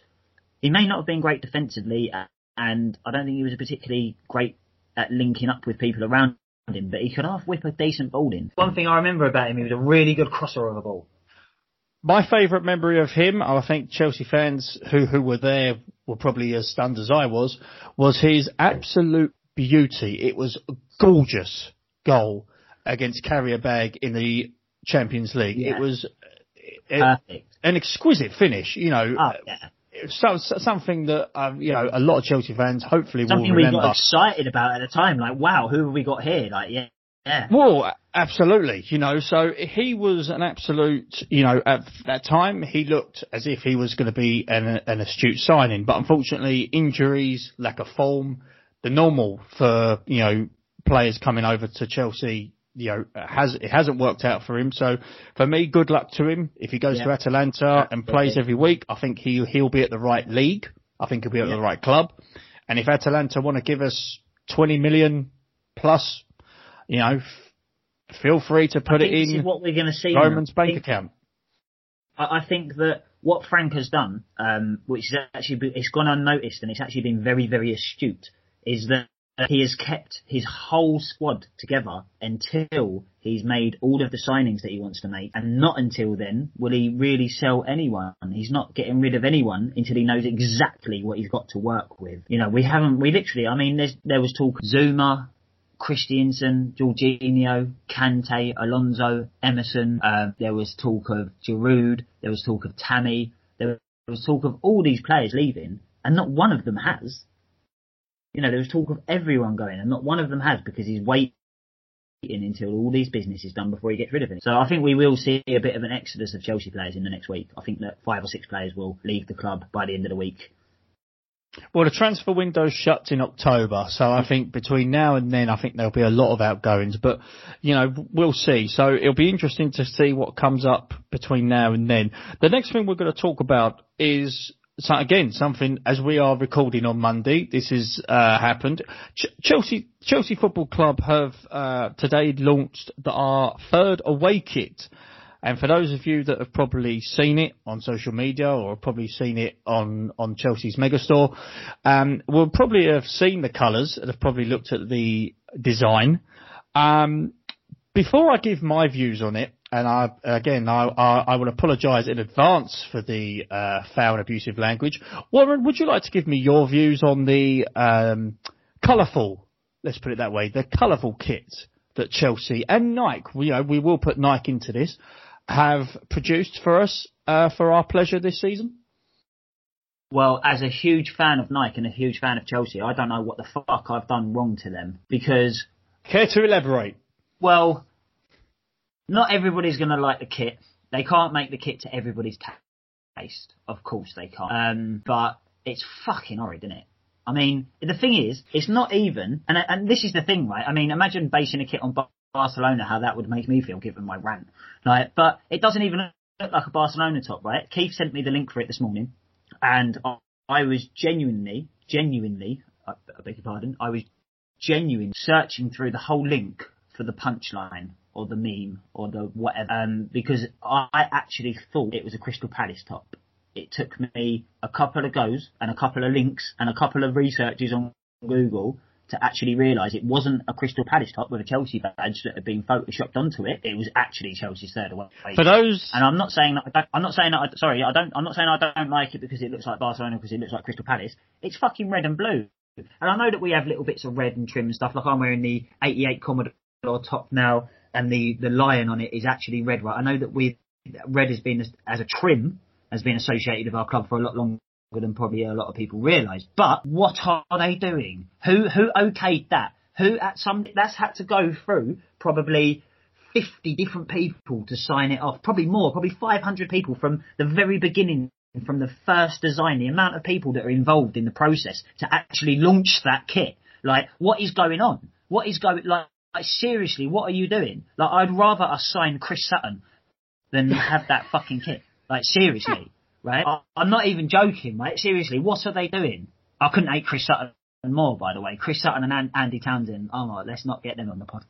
he may not have been great defensively, and I don't think he was particularly great at linking up with people around him. But he could half whip a decent ball in. One thing I remember about him, he was a really good crosser of a ball. My favourite memory of him, I think Chelsea fans who, who were there were probably as stunned as I was, was his absolute beauty. It was a gorgeous goal against Qarabag in the Champions League. Yeah. It was Perfect. an exquisite finish, you know. Oh yeah. So, so- something that um, you know a lot of Chelsea fans hopefully Something will we got excited about at the time. Like, wow, who have we got here? Like, yeah, yeah. Well, absolutely. You know, so he was an absolute, you know, at that time he looked as if he was going to be an, an astute signing, but unfortunately injuries, lack of form, the normal for, you know, players coming over to Chelsea, you know, has, it hasn't worked out for him. So for me, good luck to him. If he goes Yeah. to Atalanta and plays every week, I think he, he'll be at the right league. I think he'll be at Yeah. the right club. And if Atalanta want to give us 20 million plus, you know, f- feel free to put it in what we're going to see. Roman's bank think- account. I, I think that what Frank has done, um, which is actually it's gone unnoticed and it's actually been very very astute, is that he has kept his whole squad together until he's made all of the signings that he wants to make, and not until then will he really sell anyone. He's not getting rid of anyone until he knows exactly what he's got to work with. You know, we haven't, we literally, I mean, there was talk Zouma, Christensen, Jorginho, Kante, Alonso, Emerson. Uh, there was talk of Giroud. There was talk of Tammy. There was talk of all these players leaving, and not one of them has. You know, there was talk of everyone going, and not one of them has because he's waiting until all these business is done before he gets rid of it. So I think we will see a bit of an exodus of Chelsea players in the next week. I think that five or six players will leave the club by the end of the week. Well, the transfer window shuts in October, so I think between now and then, I think there'll be a lot of outgoings. But you know, we'll see. So it'll be interesting to see what comes up between now and then. The next thing we're going to talk about is. So again, something as we are recording on Monday, this has uh, happened. Ch- Chelsea Chelsea Football Club have uh, today launched the, our third away kit. And for those of you that have probably seen it on social media or probably seen it on, on Chelsea's Megastore, um, will probably have seen the colours and have probably looked at the design. Um, before I give my views on it, and I, again, I, I, I will apologise in advance for the uh, foul and abusive language. Warren, would you like to give me your views on the um, colourful, let's put it that way, the colourful kit that Chelsea and Nike, we, you know, we will put Nike into this, have produced for us uh, for our pleasure this season? Well, as a huge fan of Nike and a huge fan of Chelsea, I don't know what the fuck I've done wrong to them because Care to elaborate? Well, not everybody's going to like the kit. They can't make the kit to everybody's taste. Of course they can't. Um, but it's fucking horrid, isn't it? I mean, the thing is, it's not even, and and this is the thing, right? I mean, imagine basing a kit on Barcelona, how that would make me feel given my rant. Like, but it doesn't even look like a Barcelona top, right? Keith sent me the link for it this morning, and I, was genuinely, genuinely, I, I beg your pardon, I was genuine searching through the whole link for the punchline or the meme or the whatever um, because I actually thought it was a Crystal Palace top. It took me a couple of goes and a couple of links and a couple of researches on Google to actually realise it wasn't a Crystal Palace top with a Chelsea badge that had been photoshopped onto it. It was actually Chelsea's third away. For those, And I'm not saying that I don't, I'm not saying that I, sorry, I don't, I'm not saying I don't like it because it looks like Barcelona because it looks like Crystal Palace. It's fucking red and blue. And I know that we have little bits of red and trim and stuff. Like I'm wearing the 88 Commodore top now, and the the lion on it is actually red. Right? I know that we red has been as, a trim has been associated with our club for a lot longer than probably a lot of people realise. But what are they doing? Who who okayed that? Who at some that's had to go through probably 50 different people to sign it off. Probably more, probably 500 people from the very beginning, from the first design, the amount of people that are involved in the process to actually launch that kit. Like, what is going on? What is going, like, like seriously, what are you doing? Like, I'd rather us sign Chris Sutton than have that fucking kit. Like, seriously, right? I, I'm not even joking, right? Seriously, what are they doing? I couldn't hate Chris Sutton more, by the way. Chris Sutton and An- Andy Townsend. Oh my, let's not get them on the podcast.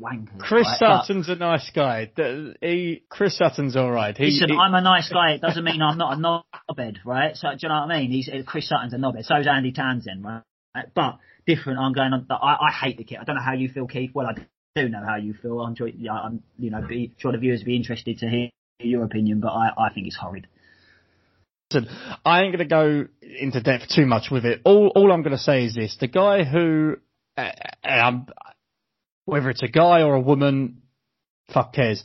Wankers. Chris right? But- Sutton's a nice guy. He, Chris Sutton's all right. He, Listen, he- I'm a nice guy. It doesn't mean I'm not a knobhead, right? So do you know what I mean? He's Chris Sutton's a knobhead. So is Andy Townsend, right? But different. I'm going on. I, I hate the kit. I don't know how you feel, Keith. Well, I do know how you feel. I'm sure. Yeah, I'm. You know, be sure the viewers be interested to hear your opinion, but I, I think it's horrid. Listen, I ain't going to go into depth too much with it. All, all I'm going to say is this: the guy who, uh, um, whether it's a guy or a woman, fuck cares.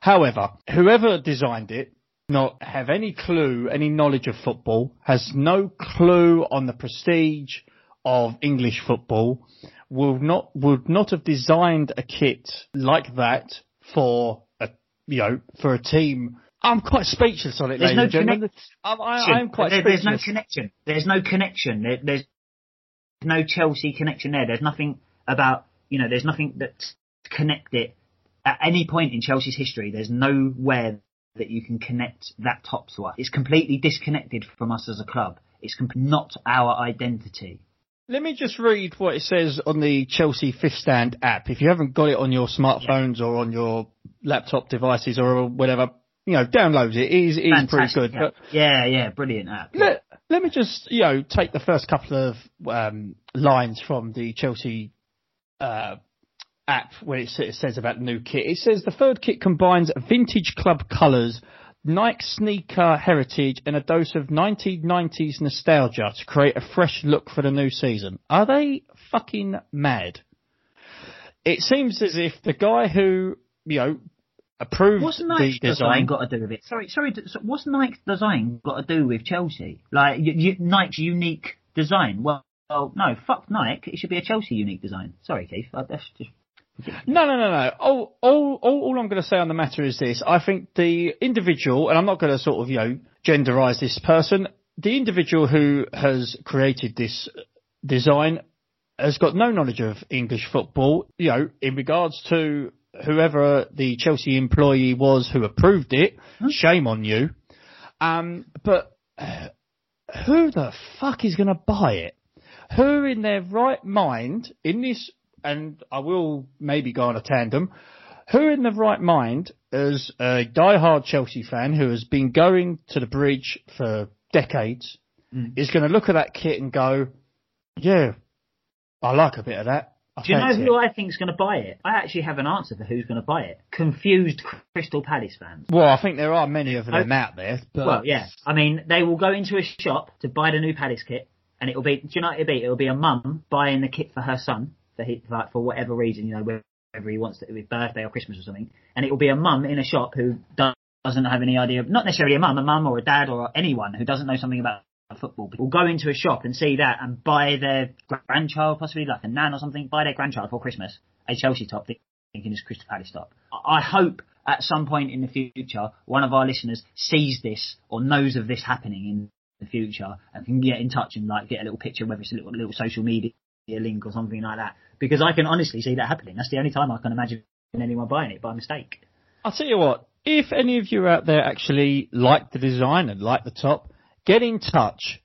However, whoever designed it, not have any clue, any knowledge of football, has no clue on the prestige of English football, will not would not have designed a kit like that for a you know for a team. I'm quite speechless on it, There's ladies no and gentlemen. connect- I'm, I, I'm quite There- there's no connection. There's no connection. There, there's no Chelsea connection there. There's nothing about you know. There's nothing that connect it at any point in Chelsea's history. There's nowhere that you can connect that top to us. It's completely disconnected from us as a club. It's com- not our identity. Let me just read what it says on the Chelsea Fifth Stand app. If you haven't got it on your smartphones or on your laptop devices or whatever, you know, download it. It is, it is pretty good. But yeah, yeah, brilliant app. let, let me just, you know, take the first couple of um, lines from the Chelsea uh, app when it, it says about the new kit. It says the third kit combines vintage club colours, Nike sneaker heritage, and a dose of 1990s nostalgia to create a fresh look for the new season. Are they fucking mad? It seems as if the guy who, you know, approved What's the Nike's design. design got to do with it? Sorry, sorry. What's Nike's design got to do with Chelsea? Like Nike's unique design? Well, well, no, fuck Nike. It should be a Chelsea unique design. Sorry, Keith. That's just No, no, no, no. All, all, all, all I'm going to say on the matter is this. I think the individual, and I'm not going to sort of, you know, genderize this person, the individual who has created this design has got no knowledge of English football, you know, in regards to whoever the Chelsea employee was who approved it. Shame on you. Um, but who the fuck is going to buy it? Who in their right mind in this, and I will maybe go on a tandem, who in the right mind as a diehard Chelsea fan who has been going to the bridge for decades mm. is going to look at that kit and go, yeah, I like a bit of that. I Do you know who it." I is going to buy it? I actually have an answer for who's going to buy it. Confused Crystal Palace fans. Well, I think there are many of them out there, but Well, yeah. I mean, they will go into a shop to buy the new Palace kit, and it'll be. Do you know what it'll be? It'll be a mum buying the kit for her son for for whatever reason, you know, whether he wants it, his birthday or Christmas or something, and it will be a mum in a shop who doesn't have any idea, not necessarily a mum, a mum or a dad or anyone who doesn't know something about football, will go into a shop and see that and buy their grandchild, possibly like a nan or something, buy their grandchild for Christmas a Chelsea top, thinking it's Crystal Palace top. I I hope at some point in the future, one of our listeners sees this or knows of this happening in the future and can get in touch and like get a little picture, whether it's a little, little social media link or something like that. Because I can honestly see that happening. That's the only time I can imagine anyone buying it by mistake. I'll tell you what, if any of you out there actually like the design and like the top, get in touch.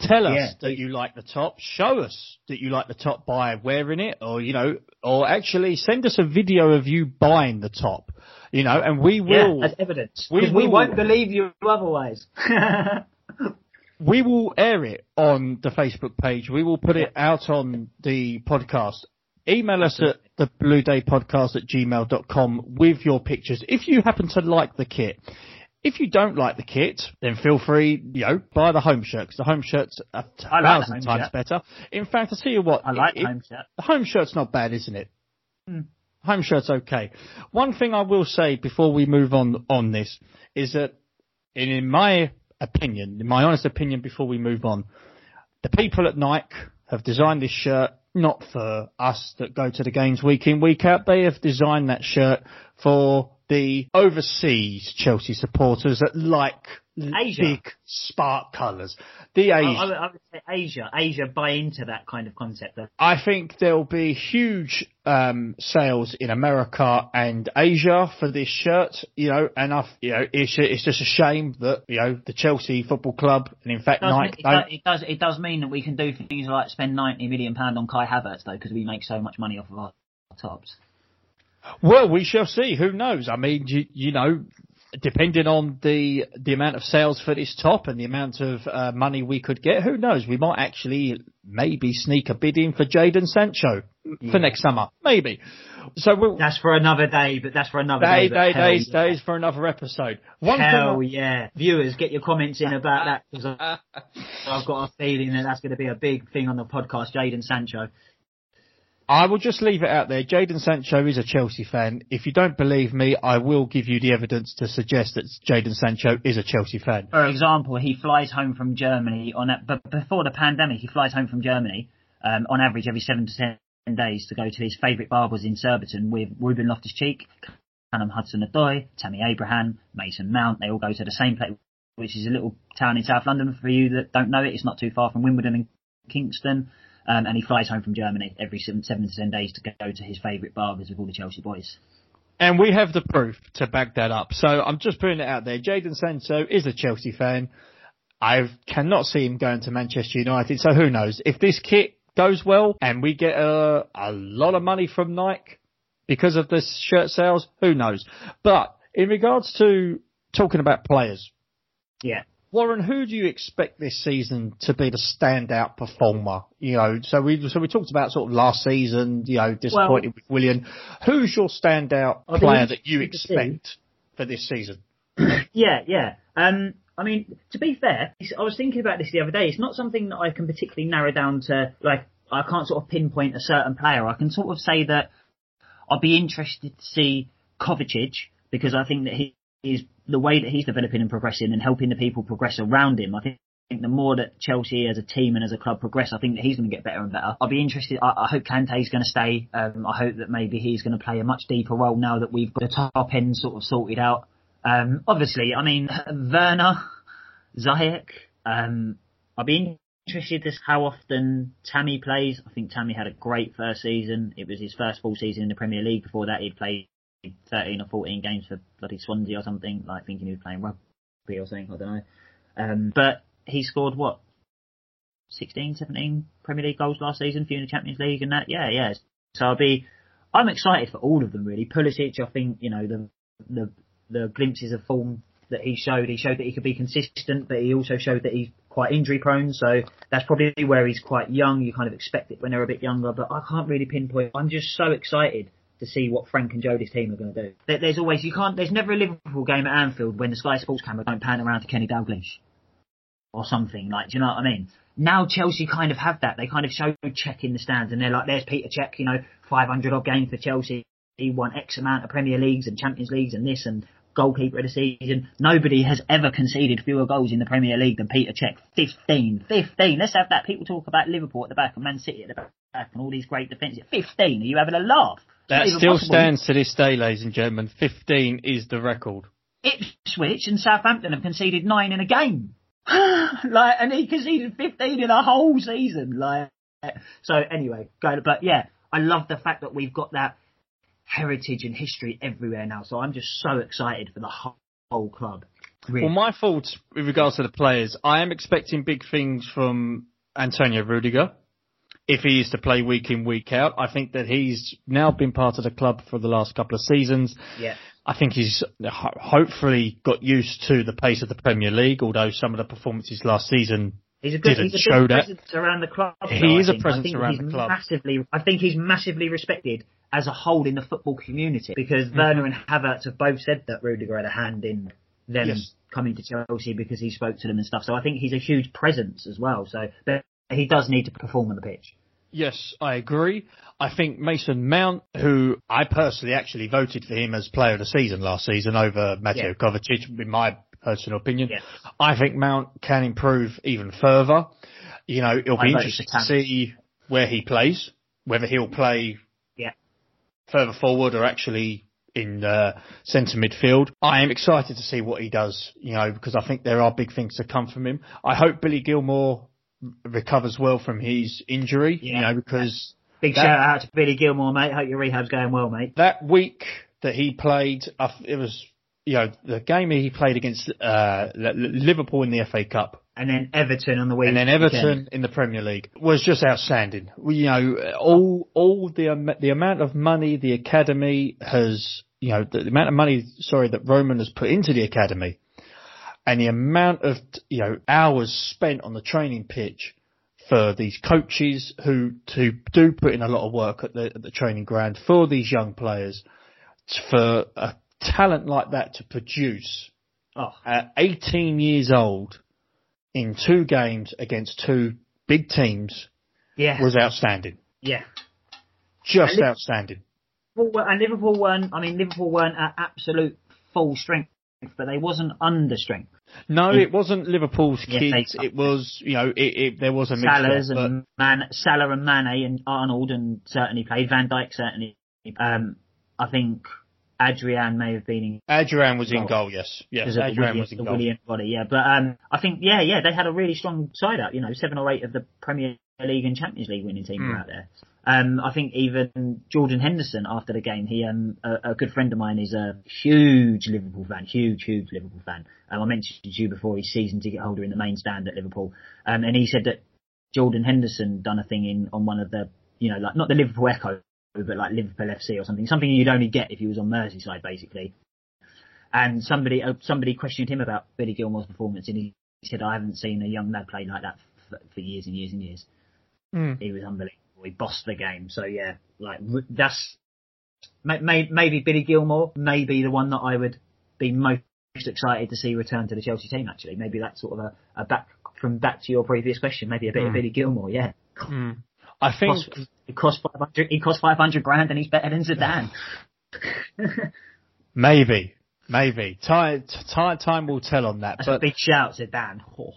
Tell us Yeah. that you like the top. Show us that you like the top by wearing it or, you know, or actually send us a video of you buying the top, you know, and we will. Yeah, as evidence. we Because we, won't believe you otherwise. we will air it on the Facebook page. We will put it out on the podcast. Email us at the blue day podcast at gmail.com with your pictures. If you happen to like the kit, if you don't like the kit, then feel free, you know, buy the home shirt because the home shirt's a I like thousand times shirt. better. In fact, I tell you what, I like it- home shirt. the home shirt's not bad, isn't it? Hmm. Home shirt's okay. One thing I will say before we move on on this is that, in, in my opinion, in my honest opinion, before we move on, the people at Nike have designed this shirt not for us that go to the games week in week out. They have designed that shirt for the overseas Chelsea supporters that like Asia. big spark colours. The I, I, would, I would say Asia. Asia buy into that kind of concept. Of, I think there will be huge um, sales in America and Asia for this shirt, you know, and I, you know, it's it's just a shame that you know the Chelsea Football Club and in fact does, Nike it, don't. does, it does it does mean that we can do things like spend ninety million pound on Kai Havertz though because we make so much money off of our tops. Well, we shall see. Who knows? I mean, you, you know, depending on the the amount of sales for this top and the amount of uh, money we could get, who knows? We might actually maybe sneak a bid in for Jadon Sancho for next summer, maybe. So we'll, That's for another day, but that's for another day, day. day, days, yeah. days for another episode. One Hell yeah. Viewers, get your comments in about that because I've got a feeling that that's going to be a big thing on the podcast, Jadon Sancho. I will just leave it out there. Jadon Sancho is a Chelsea fan. If you don't believe me, I will give you the evidence to suggest that Jadon Sancho is a Chelsea fan. For example, he flies home from Germany on that, but before the pandemic, he flies home from Germany um, on average every seven to ten days to go to his favourite barbers in Surbiton with Ruben Loftus-Cheek, Callum Hudson-Odoi, Tammy Abraham, Mason Mount. They all go to the same place, which is a little town in South London. For you that don't know it, it's not too far from Wimbledon and Kingston. Um, and he flies home from Germany every seven, seven to ten days to go to his favourite barbers with all the Chelsea boys. And we have the proof to back that up. So I'm just putting it out there. Jadon Sancho is a Chelsea fan. I cannot see him going to Manchester United. So who knows? If this kit goes well and we get a, a lot of money from Nike because of this shirt sales, who knows? But in regards to talking about players, Yeah. Warren, who do you expect this season to be the standout performer? You know, so we so we talked about sort of last season, you know, disappointed with Willian. Who's your standout player that you interested to see. expect for this season? Yeah, yeah. Um, I mean, to be fair, I was thinking about this the other day. It's not something that I can particularly narrow down to, like, I can't sort of pinpoint a certain player. I can sort of say that I'd be interested to see Kovacic because I think that he is the way that he's developing and progressing and helping the people progress around him. I think. I think the more that Chelsea as a team and as a club progress, I think that he's going to get better and better. I'll be interested. I, I hope Kante's going to stay. Um, I hope that maybe he's going to play a much deeper role now that we've got the top end sort of sorted out. Um, obviously, I mean, Werner, Ziyech, um, I'll be interested see how often Tammy plays. I think Tammy had a great first season. It was his first full season in the Premier League. Before that, he'd played 13 or 14 games for bloody Swansea or something, like thinking he was playing rugby or something, I don't know. Um, but he scored what? 16, 17 Premier League goals last season, few in the Champions League and that. Yeah, yeah. So I'll be, I'm excited for all of them really. Pulisic, I think, you know, the, the, the glimpses of form that he showed, he showed that he could be consistent, but he also showed that he's quite injury prone. So that's probably where he's quite young. You kind of expect it when they're a bit younger, but I can't really pinpoint. I'm just so excited to see what Frank and Jody's team are going to do. There's always, you can't, there's never a Liverpool game at Anfield when the Sky Sports camera don't pan around to Kenny Dalglish or something. Like, do you know what I mean? Now Chelsea kind of have that. They kind of show Cech in the stands and they're like, there's Peter Cech, you know, 500 odd games for Chelsea. He won X amount of Premier Leagues and Champions Leagues and this and goalkeeper of the season. Nobody has ever conceded fewer goals in the Premier League than Peter Cech. 15. 15. Let's have that. People talk about Liverpool at the back and Man City at the back and all these great defences. 15. Are you having a laugh? That still possible. stands to this day, ladies and gentlemen. 15 is the record. Ipswich and Southampton have conceded nine in a game. like, and he conceded 15 in a whole season. Like, so anyway, go. But yeah, I love the fact that we've got that heritage and history everywhere now. So I'm just so excited for the whole, whole club. Really. Well, my thoughts with regards to the players, I am expecting big things from Antonio Rudiger. If he is to play week in, week out, I think that he's now been part of the club for the last couple of seasons. yeah. I think he's hopefully got used to the pace of the Premier League, although some of the performances last season He's a good, didn't he's a good that. presence around the club. He though, I is a think. presence I think around he's the club. Massively, I think he's massively respected as a whole in the football community because Mm-hmm. Werner and Havertz have both said that Rudiger had a hand in them Yes. coming to Chelsea because he spoke to them and stuff. So I think he's a huge presence as well. So but he does need to perform on the pitch. Yes, I agree. I think Mason Mount, who I personally actually voted for him as player of the season last season over Mateo Yeah. Kovacic, in my personal opinion. Yeah. I think Mount can improve even further. You know, it'll be interesting to see where he plays, whether he'll play Yeah. further forward or actually in uh, centre midfield. I am excited to see what he does, you know, because I think there are big things to come from him. I hope Billy Gilmour recovers well from his injury, you know, because Big That- shout out to Billy Gilmour, mate. Hope your rehab's going well, mate. that week that he played, it was, you know, the game he played against uh, Liverpool in the FA Cup. And then Everton on the week. And then Everton in the Premier League was just outstanding. You know, all all the am- the amount of money the academy has, you know, the amount of money, sorry, that Roman has put into the academy, and the amount of you know hours spent on the training pitch for these coaches who to do put in a lot of work at the at the training ground for these young players, for a talent like that to produce Oh, at 18 years old in two games against two big teams yeah. was outstanding. yeah. Just And outstanding. Liverpool and Liverpool weren't. I mean, Liverpool weren't at absolute full strength, but they wasn't under strength. No, it wasn't Liverpool's Yeah, kids. It was, you know, it, it, there was a Salah's mixture. but- and Man, Salah and Mane and Arnold and certainly played. Van Dijk certainly. Um, I think Adrian may have been in Adrian was in Goal. goal, yes. Yes, because of the Adrian William, was in goal. William body, yeah. But um, I think, yeah, yeah, they had a really strong side out. You know, seven or eight of the Premier League and Champions League winning team Hmm. were out there. Um, I think even Jordan Henderson after the game, he um, a, a good friend of mine is a huge Liverpool fan, huge, huge Liverpool fan. Um, I mentioned to you before he's season ticket holder in the main stand at Liverpool, um, and he said that Jordan Henderson done a thing in on one of the, you know, like not the Liverpool Echo, but like Liverpool FC or something, something you'd only get if he was on Merseyside, basically and somebody uh, somebody questioned him about Billy Gilmour's performance, and he said, "I haven't seen a young lad play like that for, for years and years and years. Mm. He was unbelievable. He bossed the game. So yeah, like that's may, may, maybe Billy Gilmour may be the one that I would be most excited to see return to the Chelsea team. Actually, maybe that's sort of a, a back from back to your previous question. Maybe a bit of Billy Gilmour. Yeah, Mm. I think cost, it cost five hundred. He cost five hundred grand, and he's better than Zidane. maybe, maybe. Time, time, time will tell on that. That's a big shout, Zidane. Oh.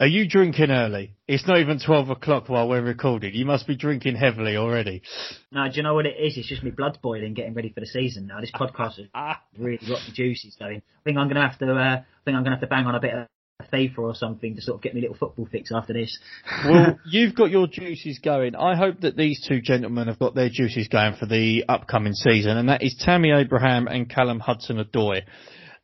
are you drinking early? It's not even 12 o'clock while we're recording. You must be drinking heavily already. No, do you know what it is? It's just me blood boiling, getting ready for the season. Now this podcast has Ah. really got the juices going. I think I'm gonna have to. Uh, I think I'm gonna have to bang on a bit of FIFA or something to sort of get me a little football fix after this. well, you've got your juices going. I hope that these two gentlemen have got their juices going for the upcoming season, and that is Tammy Abraham and Callum Hudson-Odoi.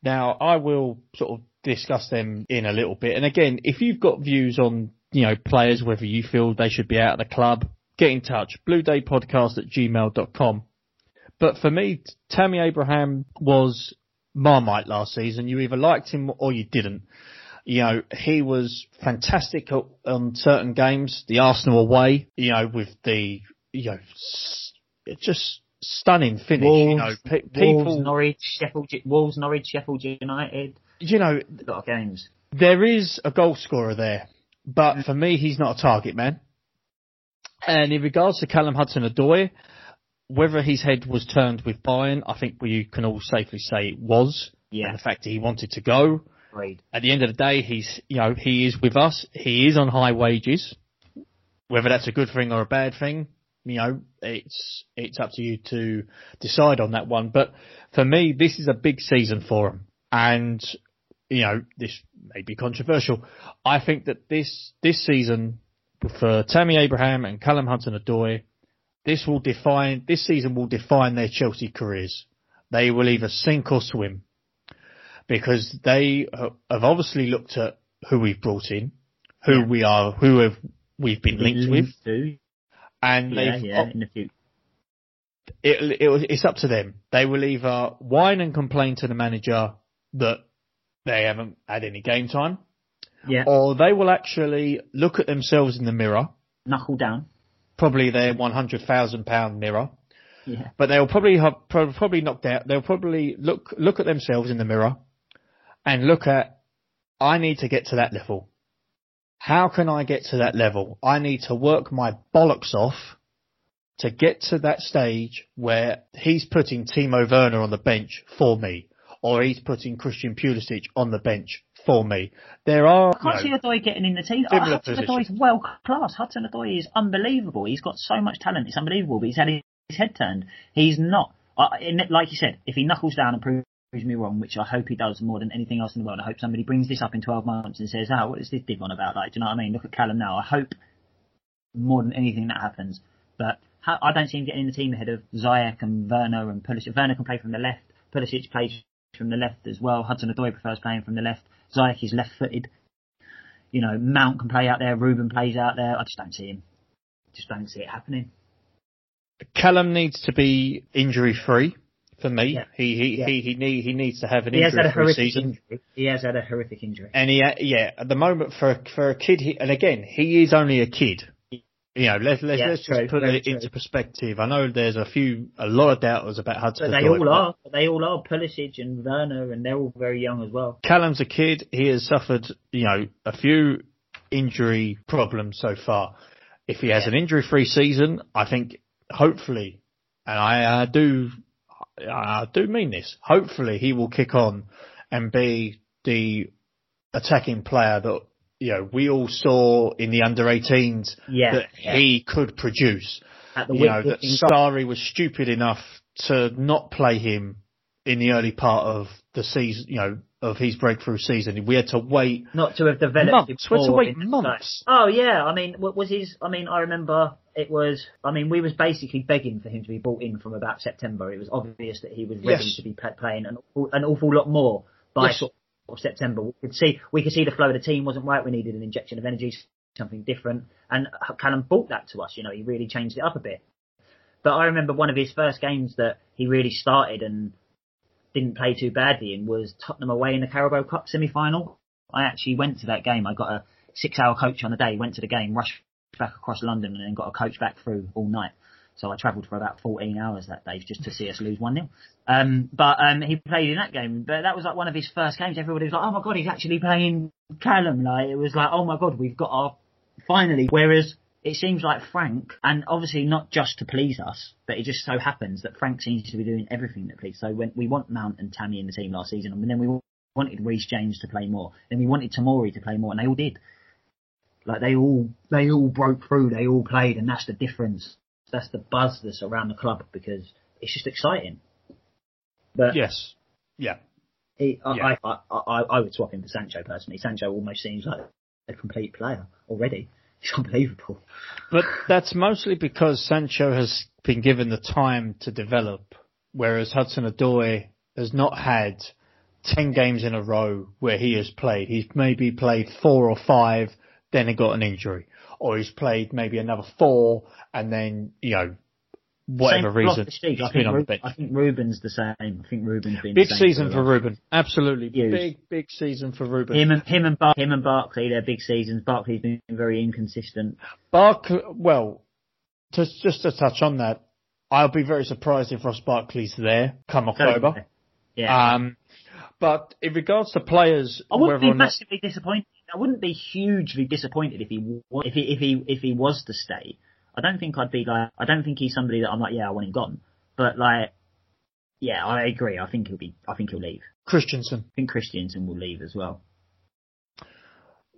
Now, I will sort of discuss them in a little bit. And again, if you've got views on, you know, players, whether you feel they should be out of the club, get in touch. Bluedaypodcast at gmail.com. But for me, Tammy Abraham was Marmite last season. You either liked him or you didn't. You know, he was fantastic on um, certain games. The Arsenal away, you know, with the, you know, just stunning finish. you know, pe- people, Wolves, Norwich, Sheffield, Wolves, Norwich, Sheffield United. you know, A lot of games. there is a goal scorer there, but mm. for me, he's not a target man. And in regards to Callum Hudson-Odoi, whether his head was turned with Bayern, I think we can all safely say it was. Yeah. And the fact that he wanted to go. Agreed. At the end of the day, he's, you know, he is with us. He is on high wages. Whether that's a good thing or a bad thing, you know, it's, it's up to you to decide on that one. But for me, this is a big season for him. And, you know, this may be controversial. I think that this, this season for Tammy Abraham and Callum Hudson-Odoi, this will define, this season will define their Chelsea careers. They will either sink or swim because they uh, have obviously looked at who we've brought in, who Yeah. we are, who have we've been linked with, to. and Yeah, they've yeah, in the future. it, it, it's up to them. They will either whine and complain to the manager that they haven't had any game time, Yeah. or they will actually look at themselves in the mirror, Knuckle down. probably their one hundred thousand pound mirror, Yeah. but they'll probably have probably knocked out. They'll probably look look at themselves in the mirror and look at. I need to get to that level. How can I get to that level? I need to work my bollocks off to get to that stage where he's putting Timo Werner on the bench for me, or he's putting Christian Pulisic on the bench for me. There are I can't you know, see Odoi getting in the team. Oh, Hudson. Odoi is well class. Hudson Odoi is unbelievable. He's got so much talent. It's unbelievable. But he's had his head turned. He's not. Uh, like you said, if he knuckles down and proves me wrong, which I hope he does more than anything else in the world, I hope somebody brings this up in 12 months and says, "Oh, what is this dig on about?" Like, do you know what I mean? Look at Callum now. I hope more than anything that happens. But how, I don't see him getting in the team ahead of Ziyech and Werner and Pulisic. Werner can play from the left. Pulisic plays from the left as well. Hudson Odoi prefers playing from the left. Ziyech is left-footed. You know, Mount can play out there. Ruben plays out there. I just don't see him. Just don't see it happening. Callum needs to be injury free for me. Yeah. He he, Yeah. he he need he needs to have an He has had a injury season. injury. He has had a horrific injury. And he, yeah, at the moment for for a kid, he, and again, he is only a kid. You know, let's let's, Yeah, let's true, just put it into perspective. I know there's a few, a lot of doubters about Hudson. But they all are. They all are. Pulisic and Werner, and they're all very young as well. Callum's a kid. He has suffered, you know, a few injury problems so far. If he has Yeah. an injury-free season, I think hopefully, and I uh, do, I do mean this. Hopefully, he will kick on and be the attacking player that you know we all saw in the under 18s Yeah, that yeah. he could produce. At the You know that Sarri was stupid enough to not play him in the early part of the season. You know of his breakthrough season. We had to wait not to have developed Months. We had to wait months. Oh yeah, I mean, what was his? I mean, I remember it was. I mean, we was basically begging for him to be brought in from about September. It was obvious that he was ready Yes. to be playing an, awful- an awful lot more by Yes. sort of September. We could see we could see the flow of the team wasn't right. We needed an injection of energy, something different, and Callum brought that to us. You know, he really changed it up a bit. But I remember one of his first games that he really started and didn't play too badly in was Tottenham away in the Carabao Cup semi-final. I actually went to that game. I got a six-hour coach on the day, went to the game, rushed back across London, and then got a coach back through all night. So I travelled for about 14 hours that day just to see us lose 1-0. Um, but um, he played in that game. But that was like one of his first games. Everybody was like, oh my God, he's actually playing Callum. Like, it was like, oh my God, we've got our, finally. Whereas it seems like Frank, and obviously not just to please us, but it just so happens that Frank seems to be doing everything that please. So when we want Mount and Tammy in the team last season, and then we wanted Reece James to play more, then we wanted Tomori to play more, and they all did. Like they all, they all broke through, they all played, and that's the difference. That's the buzz that's around the club because it's just exciting. But Yes. Yeah. he, I, Yeah. I, I, I, I would swap him for Sancho personally. Sancho almost seems like a complete player already. He's unbelievable. But that's mostly because Sancho has been given the time to develop, whereas Hudson Odoi has not had 10 games in a row where he has played. He's maybe played four or five, then he got an injury. Or he's played maybe another four, and then, you know, whatever Same reason, he's I been think, on the bench. I think Ruben's the same. I think Ruben's been Big the same season for. Ruben. Absolutely. Huge. Big, big season for Ruben. Him and him and Bar- him and Barkley, they're big seasons. Barkley's been very inconsistent. Bark, well, just just to touch on that, I'll be very surprised if Ross Barkley's there come October. Yeah. Um, but in regards to players, I wouldn't be or not, massively disappointed. I wouldn't be hugely disappointed if he if he if he if he was to stay. I don't think I'd be like I don't think he's somebody that I'm like yeah I want him gone. But like yeah I agree. I think he'll be I think he'll leave. Christensen, I think Christensen will leave as well.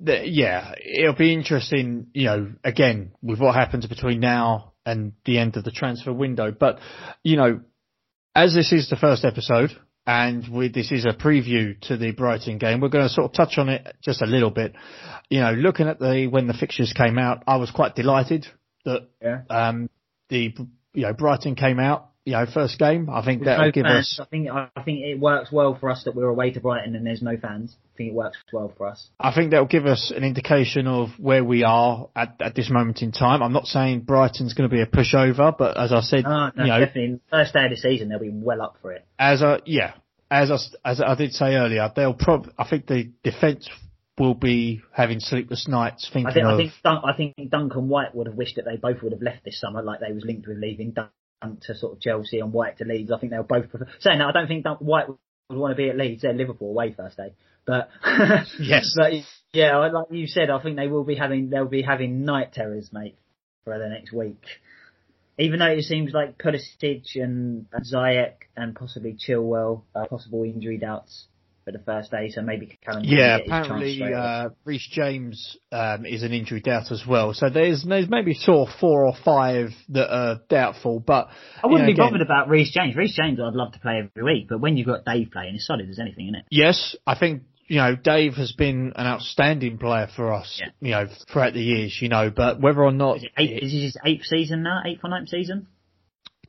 the- yeah, it'll be interesting. You know, again with what happens between now and the end of the transfer window. But you know, as this is the first episode. And we, this is a preview to the Brighton game. We're going to sort of touch on it just a little bit. You know, looking at the when the fixtures came out, I was quite delighted that Yeah. um, the you know Brighton came out you know, first game. I think that no give fans. us. I think I think it works well for us that we're away to Brighton and there's no fans. I think it works well for us. I think that will give us an indication of where we are at, at this moment in time. I'm not saying Brighton's going to be a pushover, but as I said, Oh, no, you know, definitely. First day of the season, they'll be well up for it. as a yeah, as I, as I did say earlier, they'll prob. I think the defence will be having sleepless nights thinking I think, I think, Dun- I think Dunk and White would have wished that they both would have left this summer, like they was linked with leaving Dunk to sort of Chelsea and White to Leeds. I think they were both prefer- saying that. I don't think White would want to be at Leeds. They're Liverpool away first day, but Yes. but yeah, like you said, I think they will be having they'll be having night terrors, mate, for the next week. Even though it seems like Pulisic and Ziyech and possibly Chilwell are possible injury doubts for the first day, so maybe Callum. can Yeah, apparently uh, Reece James um, is an injury doubt as well. So there's there's maybe sort of four or five that are doubtful. But I wouldn't you be know, bothered about Reece James. Reece James, I'd love to play every week, but when you've got Dave playing, it's solid as anything, isn't it? Yes, I think you know Dave has been an outstanding player for us. Yeah. You know throughout the years. You know, but whether or not Is it eight, is this his eighth season now? Eighth or ninth season?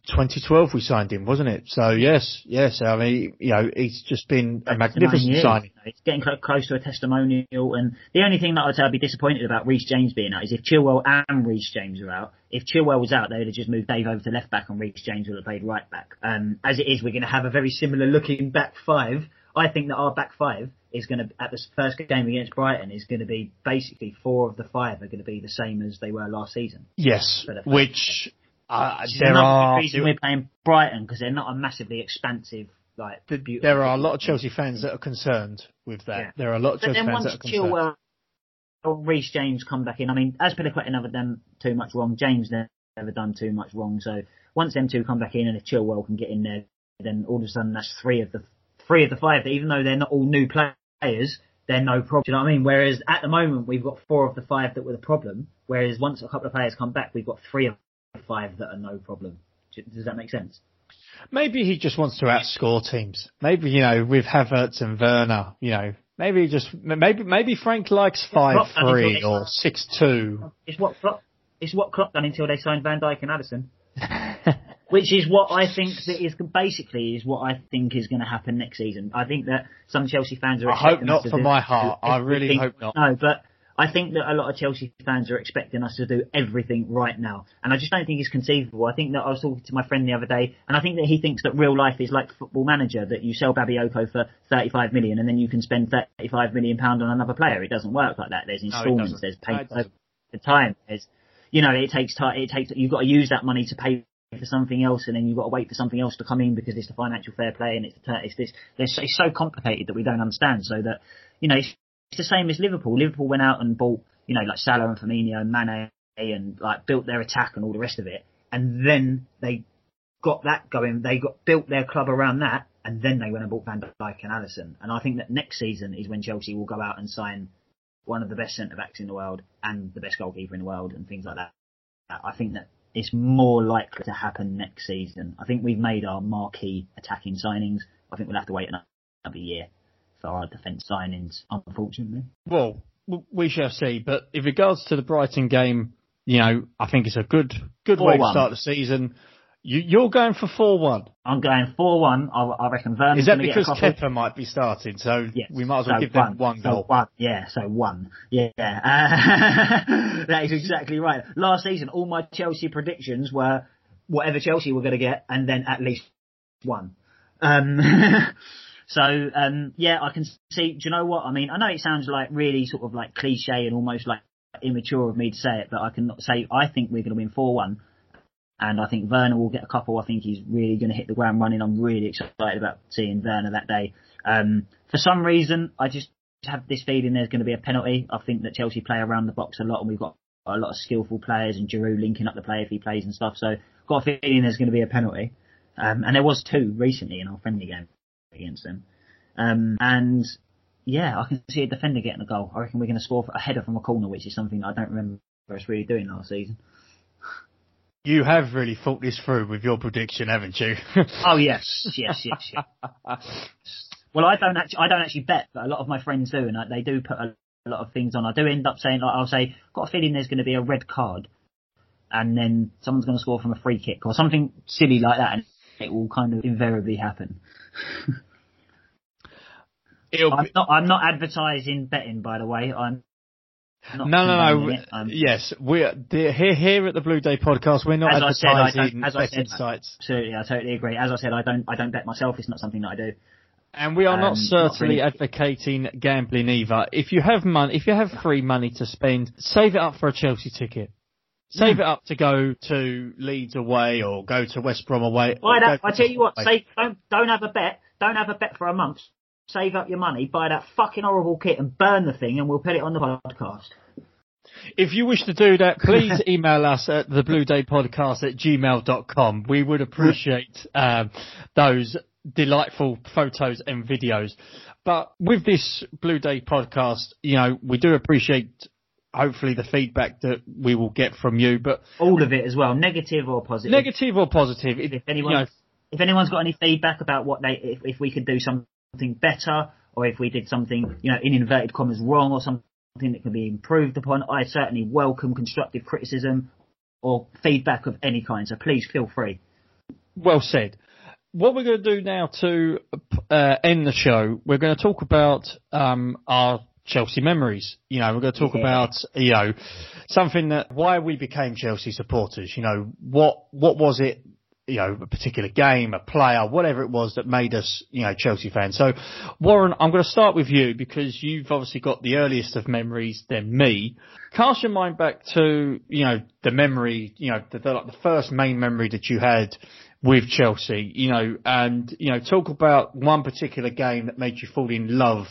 2012 we signed him, wasn't it? So yes, yes. I mean, you know, he's just been a magnificent signing. It's getting cl- close to a testimonial, and the only thing that I'd say I'd be disappointed about Reece James being out is if Chilwell and Reece James are out. If Chilwell was out, they would have just moved Dave over to left back, and Reece James would have played right back. Um, as it is, we're going to have a very similar looking back five. I think that our back five is going to, at the first game against Brighton, is going to be basically four of the five are going to be the same as they were last season. Yes, which uh, is there are reason we're playing Brighton because they're not a massively expansive like. beautiful there are a lot of Chelsea fans that are concerned with that. Yeah. There are a lot of But Chelsea fans that are concerned. Chilwell or Reece James come back in, I mean, Azpilicueta never done too much wrong, James never done too much wrong. So once them two come back in, and if Chilwell can get in there, then all of a sudden that's three of the three of the five. That even though they're not all new players, they're no problem. Do you know what I mean? Whereas at the moment we've got four of the five that were the problem. Whereas once a couple of players come back, we've got three of the five that are no problem. Does that make sense? Maybe he just wants to outscore teams. Maybe you know with Havertz and Werner, you know, maybe just maybe maybe Frank likes five Klopp three until they- or six two. It's what Klopp, it's what Klopp done until they signed Van Dijk and Alisson. Which is what I think that is basically is what I think is going to happen next season. I think that some Chelsea fans are. I hope not for my heart. I really hope not. No, but I think that a lot of Chelsea fans are expecting us to do everything right now, and I just don't think it's conceivable. I think that I was talking to my friend the other day, and I think that he thinks that real life is like Football Manager, that you sell Bakayoko for 35 million, and then you can spend 35 million pound on another player. It doesn't work like that. There's instalments, there's No, it payments doesn't. time. There's, you know, it takes time. It takes you've got to use that money to pay for something else, and then you've got to wait for something else to come in because it's the financial fair play and it's the, it's this. It's, it's so complicated that we don't understand. So that you know, it's, it's the same as Liverpool. Liverpool went out and bought you know like Salah and Firmino and Mane and like built their attack and all the rest of it, and then they got that going. They got built their club around that, and then they went and bought Van Dijk and Alisson. And I think that next season is when Chelsea will go out and sign one of the best centre backs in the world and the best goalkeeper in the world and things like that. I think that it's more likely to happen next season. I think we've made our marquee attacking signings. I think we'll have to wait another year for our defence signings, unfortunately. Well, we shall see. But in regards to the Brighton game, you know, I think it's a good good way to start the season. You, you're going for four one. I'm going 4-1. I, I reckon Werner's Is that because couple. Might be starting? So Yes. we might as well So give them one So goal. one. Yeah, so one. Yeah. Uh, that is exactly right. Last season, all my Chelsea predictions were whatever Chelsea were going to get, and then at least one. Um, so, um, yeah, I can see, do you know what? I mean, I know it sounds like really sort of like cliche and almost like immature of me to say it, but I can say I think we're going to win 4-1. And I think Werner will get a couple. I think he's really going to hit the ground running. I'm really excited about seeing Werner that day. Um, for some reason, I just have this feeling there's going to be a penalty. I think that Chelsea play around the box a lot, and we've got a lot of skillful players, and Giroud linking up the play if he plays and stuff. So, got a feeling there's going to be a penalty. Um, and there was two recently in our friendly game against them. Um, and yeah, I can see a defender getting a goal. I reckon we're going to score a header from a corner, which is something I don't remember us really doing last season. You have really thought this through with your prediction, haven't you? Oh yes, yes, yes, yes. Well, I don't actually, I don't actually bet, but a lot of my friends do, and they do put a, lot of things on. I do end up saying, like, I'll say, got a feeling there's going to be a red card, and then someone's going to score from a free kick or something silly like that, and it will kind of invariably happen. It'll I'm be, not. I'm not advertising betting, by the way. I'm. Not no, no, no. condoning Yes, we're here here at the Blue Day podcast. We're not As I said, I advertising don't- as I betting said- sites, Absolutely, I totally agree. As I said, I don't. I don't bet myself. It's not something that I do. and we are not Um, not certainly really. advocating gambling either. If you have money, if you have free money to spend, save it up for a Chelsea ticket. Save it up to go to Leeds away or go to West Brom away. Buy or that. I tell you what. away. Save. Don't. Don't have a bet. Don't have a bet for a month. Save up your money. Buy that fucking horrible kit and burn the thing, and we'll put it on the podcast. If you wish to do that, please email us at the Blue Day Podcast at gmail.com. We would appreciate um, those delightful photos and videos. But with this Blue Day podcast, you know, we do appreciate hopefully the feedback that we will get from you, but All of it as well, negative or positive. negative or positive, it, If you anyone, know, if anyone's got any feedback about what they, if, if we could do something better, or if we did something, you know, in inverted commas wrong, or something that can be improved upon, I certainly welcome constructive criticism or feedback of any kind. So please feel free. Well said. What we're going to do now to uh, end the show, we're going to talk about um, our Chelsea memories. You know, we're going to talk Yeah. about you know something that why we became Chelsea supporters. You know, what what was it? You know, a particular game, a player, whatever it was that made us, you know, Chelsea fans. So, Warren, I'm going to start with you because you've obviously got the earliest of memories than me. Cast your mind back to, you know, the memory, you know, the, the, like the first main memory that you had with Chelsea, you know, and, you know, talk about one particular game that made you fall in love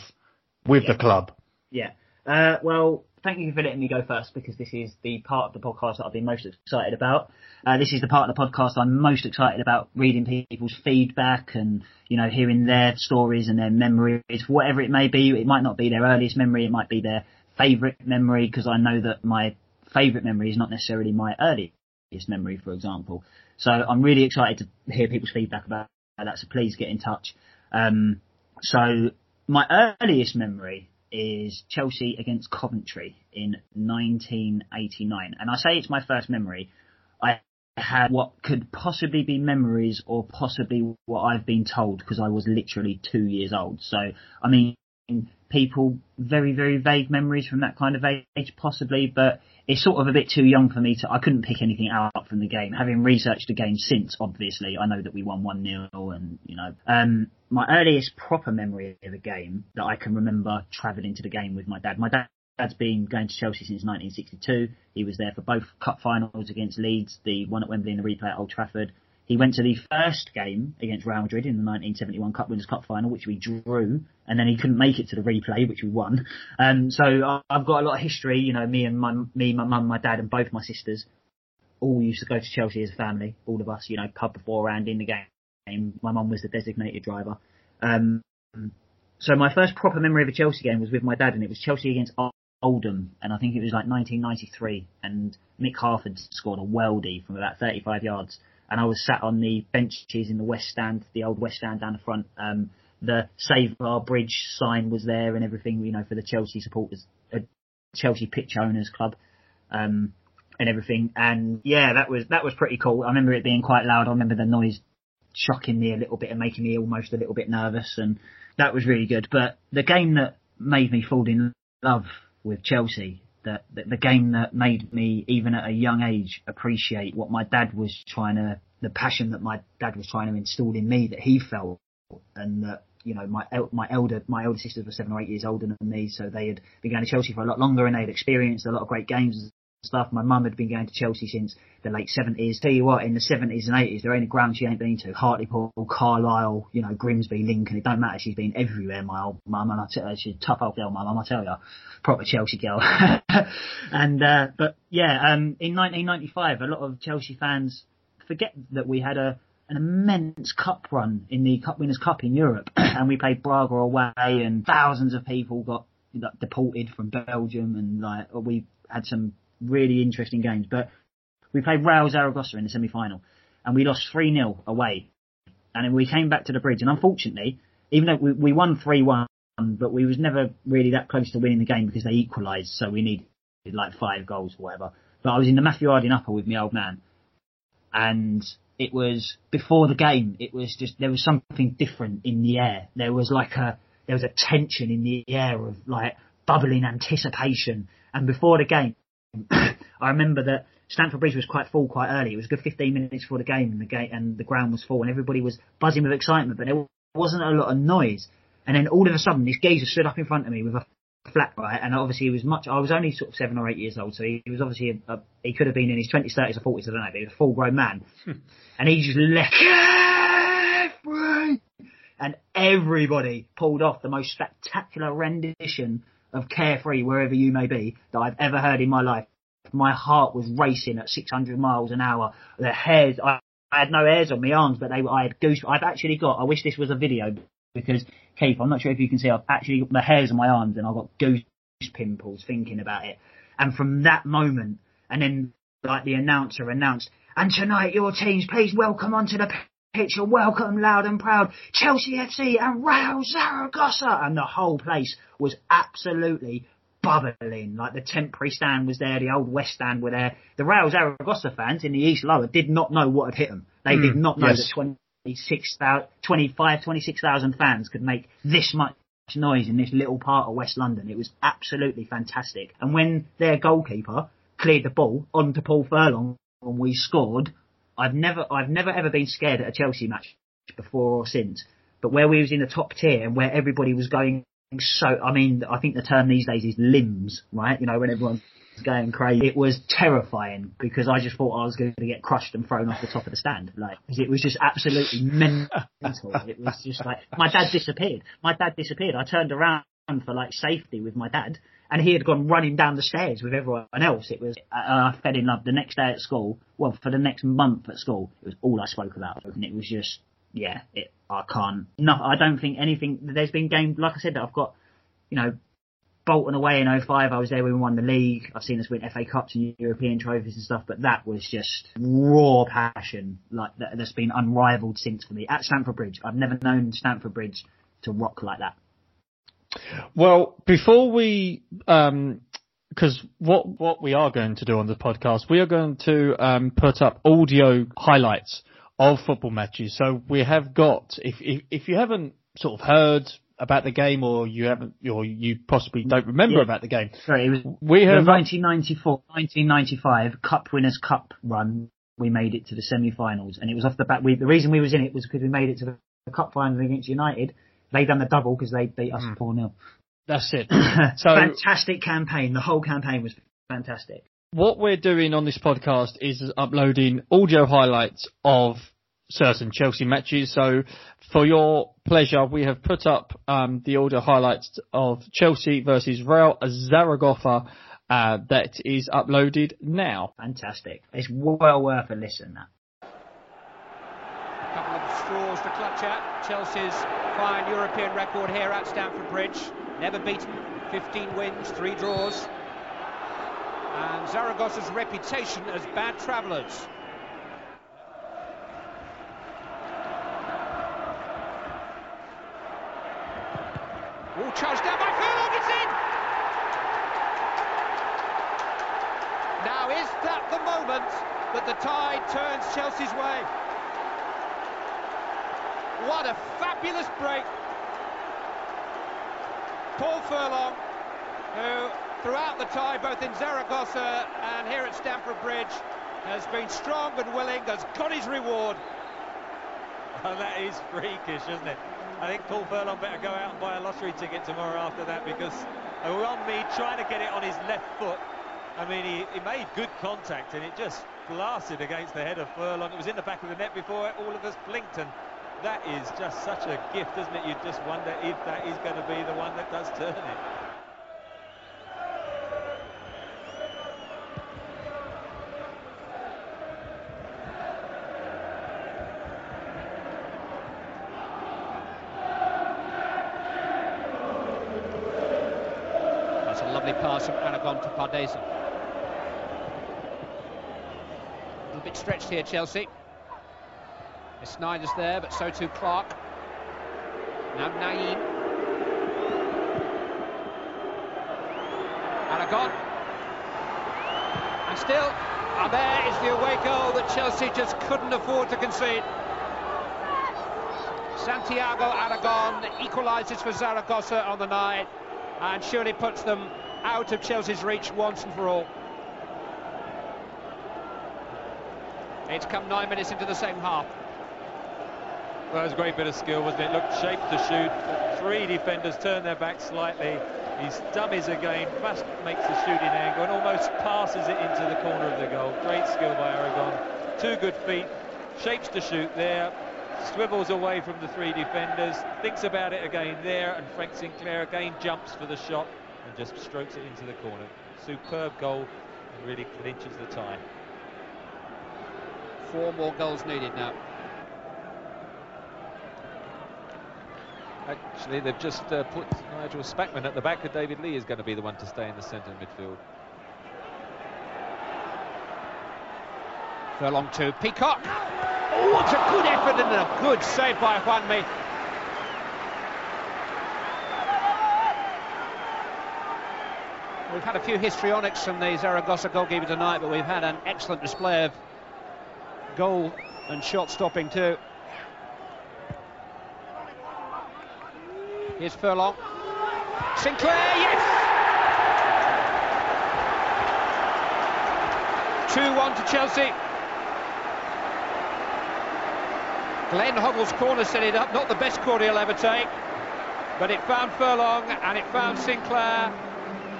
with the club. Yeah. Uh, well, thank you for letting me go first because this is the part of the podcast that I've been most excited about. Uh, this is the part of the podcast I'm most excited about reading people's feedback and, you know, hearing their stories and their memories, whatever it may be. It might not be their earliest memory. It might be their favourite memory because I know that my favourite memory is not necessarily my earliest memory, for example. So I'm really excited to hear people's feedback about that. So please get in touch. Um, so my earliest memory is Chelsea against Coventry in 1989. And I say it's my first memory. I had what could possibly be memories or possibly what I've been told because I was literally two years old. So, I mean, people, very, very vague memories from that kind of age possibly, but it's sort of a bit too young for me to, I couldn't pick anything out from the game. Having researched the game since, obviously, I know that we won 1-0 and, you know, um, my earliest proper memory of a game that I can remember travelling to the game with my dad. My dad Dad's been going to Chelsea since 1962. He was there for both cup finals against Leeds, the one at Wembley and the replay at Old Trafford. He went to the first game against Real Madrid in the 1971 Cup Winners' Cup final, which we drew, and then he couldn't make it to the replay, which we won. Um, so I've got a lot of history. You know, me and my me, my mum, my dad, and both my sisters all used to go to Chelsea as a family. All of us, you know, pub beforehand in the game. My mum was the designated driver. Um, so my first proper memory of a Chelsea game was with my dad, and it was Chelsea against Oldham, and I think it was like 1993. And Mick Harford scored a weldy from about 35 yards, and I was sat on the benches in the West Stand, the old West Stand down the front. Um, the Save Our Bridge sign was there, and everything, you know, for the Chelsea supporters, uh, Chelsea pitch owners club. Um, and everything, and yeah, that was that was pretty cool. I remember it being quite loud. I remember the noise shocking me a little bit and making me almost a little bit nervous, and that was really good. But the game that made me fall in love with Chelsea, the, the the game that made me even at a young age appreciate what my dad was trying to, the passion that my dad was trying to instill in me that he felt, and that you know my my elder my elder sisters were seven or eight years older than me, so they had been going to Chelsea for a lot longer and they had experienced a lot of great games stuff. My mum had been going to Chelsea since the late seventies. Tell you what, in the seventies and eighties, there ain't a ground she ain't been to. Hartlepool, Carlisle, you know, Grimsby, Lincoln. It don't matter. She's been everywhere. My old mum, and I tell her, she's a tough old girl. My mum, I tell you, proper Chelsea girl. and uh, but yeah, um, in 1995, a lot of Chelsea fans forget that we had a an immense cup run in the Cup Winners' Cup in Europe, and we played Bruges away, and thousands of people got like, deported from Belgium, and like we had some really interesting games. But we played Real Zaragoza in the semi-final, and we lost three 0 away, and then we came back to the bridge, and unfortunately, even though we, we won three one, but we was never really that close to winning the game because they equalised, so we needed like five goals or whatever. But I was in the Matthew Harding upper with my old man, and it was before the game. It was just there was something different in the air. There was like a there was a tension in the air of like bubbling anticipation. And before the game, I remember that Stamford Bridge was quite full quite early. It was a good 15 minutes before the game, and the gate and the ground was full, and everybody was buzzing with excitement, but there wasn't a lot of noise. And then all of a sudden, this geezer stood up in front of me with a flat right, and obviously he was much. I was only sort of seven or eight years old, so he, he was obviously a, a, he could have been in his 20s, 30s, or 40s. I don't know, but he was a full grown man, hmm. and he just left. And everybody pulled off the most spectacular rendition of Carefree, wherever you may be, that I've ever heard in my life. My heart was racing at 600 miles an hour. The hairs, I, I had no hairs on my arms, but they, I had goose. I've actually got. I wish this was a video because Keith, I'm not sure if you can see. I've actually got the hairs on my arms, and I've got goose pimples thinking about it. And from that moment, and then like the announcer announced, and tonight your teams, please welcome onto the pitch, welcome loud and proud, Chelsea FC and Real Zaragoza, and the whole place was absolutely bubbling. Like the temporary stand was there, the old West stand were there. The Real Zaragoza fans in the East Lower did not know what had hit them. They did hmm, not know yes. that 26,000, 25, 26,000 fans could make this much noise in this little part of West London. It was absolutely fantastic. And when their goalkeeper cleared the ball onto Paul Furlong and we scored, I've never, I've never ever been scared at a Chelsea match before or since. But where we was in the top tier and where everybody was going so, I mean, I think the term these days is limbs, right? You know, when everyone's going crazy. It was terrifying because I just thought I was going to get crushed and thrown off the top of the stand. Like, it was just absolutely mental. It was just like, my dad disappeared. My dad disappeared. I turned around for like safety with my dad and he had gone running down the stairs with everyone else. It was, uh, I fell in love the next day at school. Well, for the next month at school, it was all I spoke about. And it was just, yeah, it, I can't, no, I don't think anything, there's been games, like I said, that I've got, you know, Bolton away in 05, I was there when we won the league. I've seen us win FA Cups and European trophies and stuff, but that was just raw passion, like that, that's been unrivaled since for me. At Stamford Bridge, I've never known Stamford Bridge to rock like that. Well, before we, because what what we are going to do on the podcast, we are going to um, put up audio highlights of football matches. So we have got, if if, if you haven't sort of heard about the game, or you haven't, or you possibly don't remember Yeah. about the game, Sorry, it was we have 1994, 1995 Cup Winners' Cup run. We made it to the semi-finals, and it was off the back. We, the reason we was in it was because we made it to the Cup finals against United. They done the double because they beat us four 0 that's it. So fantastic campaign. The whole campaign was fantastic. what we're doing on this podcast is uploading audio highlights of certain Chelsea matches. So for your pleasure, we have put up um, the audio highlights of Chelsea versus Real Zaragoza. Uh, that is uploaded now. Fantastic. It's well worth a listen. That. couple of straws to clutch at. Chelsea's fine European record here at Stamford Bridge. Never beaten, 15 wins, 3 draws. And Zaragoza's reputation as bad travellers. All charged down by Furlong, it's in! Now, is that the moment that the tide turns Chelsea's way? What a fabulous break. Paul Furlong, who throughout the tie, both in Zaragoza and here at Stamford Bridge, has been strong and willing, has got his reward. Well, oh, that is freakish, isn't it? I think Paul Furlong better go out and buy a lottery ticket tomorrow after that because on me trying to get it on his left foot. I mean, he, he made good contact and it just blasted against the head of Furlong. It was in the back of the net before all of us blinked and that is just such a gift, isn't it? You just wonder if that is going to be the one that does turn it. That's a lovely pass from Aragon to Pardeza. A little bit stretched here, Chelsea. Snyder's there, but so too Clarke. Now Nayim. Aragon. And still, and there is the away goal that Chelsea just couldn't afford to concede. Santiago Aragon equalises for Zaragoza on the night and surely puts them out of Chelsea's reach once and for all. It's come nine minutes into the second half. It was a great bit of skill, wasn't it? Looked shaped to shoot. Three defenders turn their back slightly. He's dummies again, fast makes the shooting angle and almost passes it into the corner of the goal. Great skill by Aragon. Two good feet. Shapes to shoot there. Swivels away from the three defenders. Thinks about it again there. And Frank Sinclair again jumps for the shot and just strokes it into the corner. Superb goal and really clinches the tie. Four more goals needed now. Actually, they've just uh, put Nigel Spackman at the back, and David Lee is going to be the one to stay in the centre midfield. Furlong to Peacock. Oh, what a good effort and a good save by Juanmi. We've had a few histrionics from the Zaragoza goalkeeper tonight, but we've had an excellent display of goal and shot stopping too. Here's Furlong. Sinclair, yes! 2-1 to Chelsea. Glenn Hoddle's corner set it up, not the best corner he'll ever take, but it found Furlong and it found Sinclair,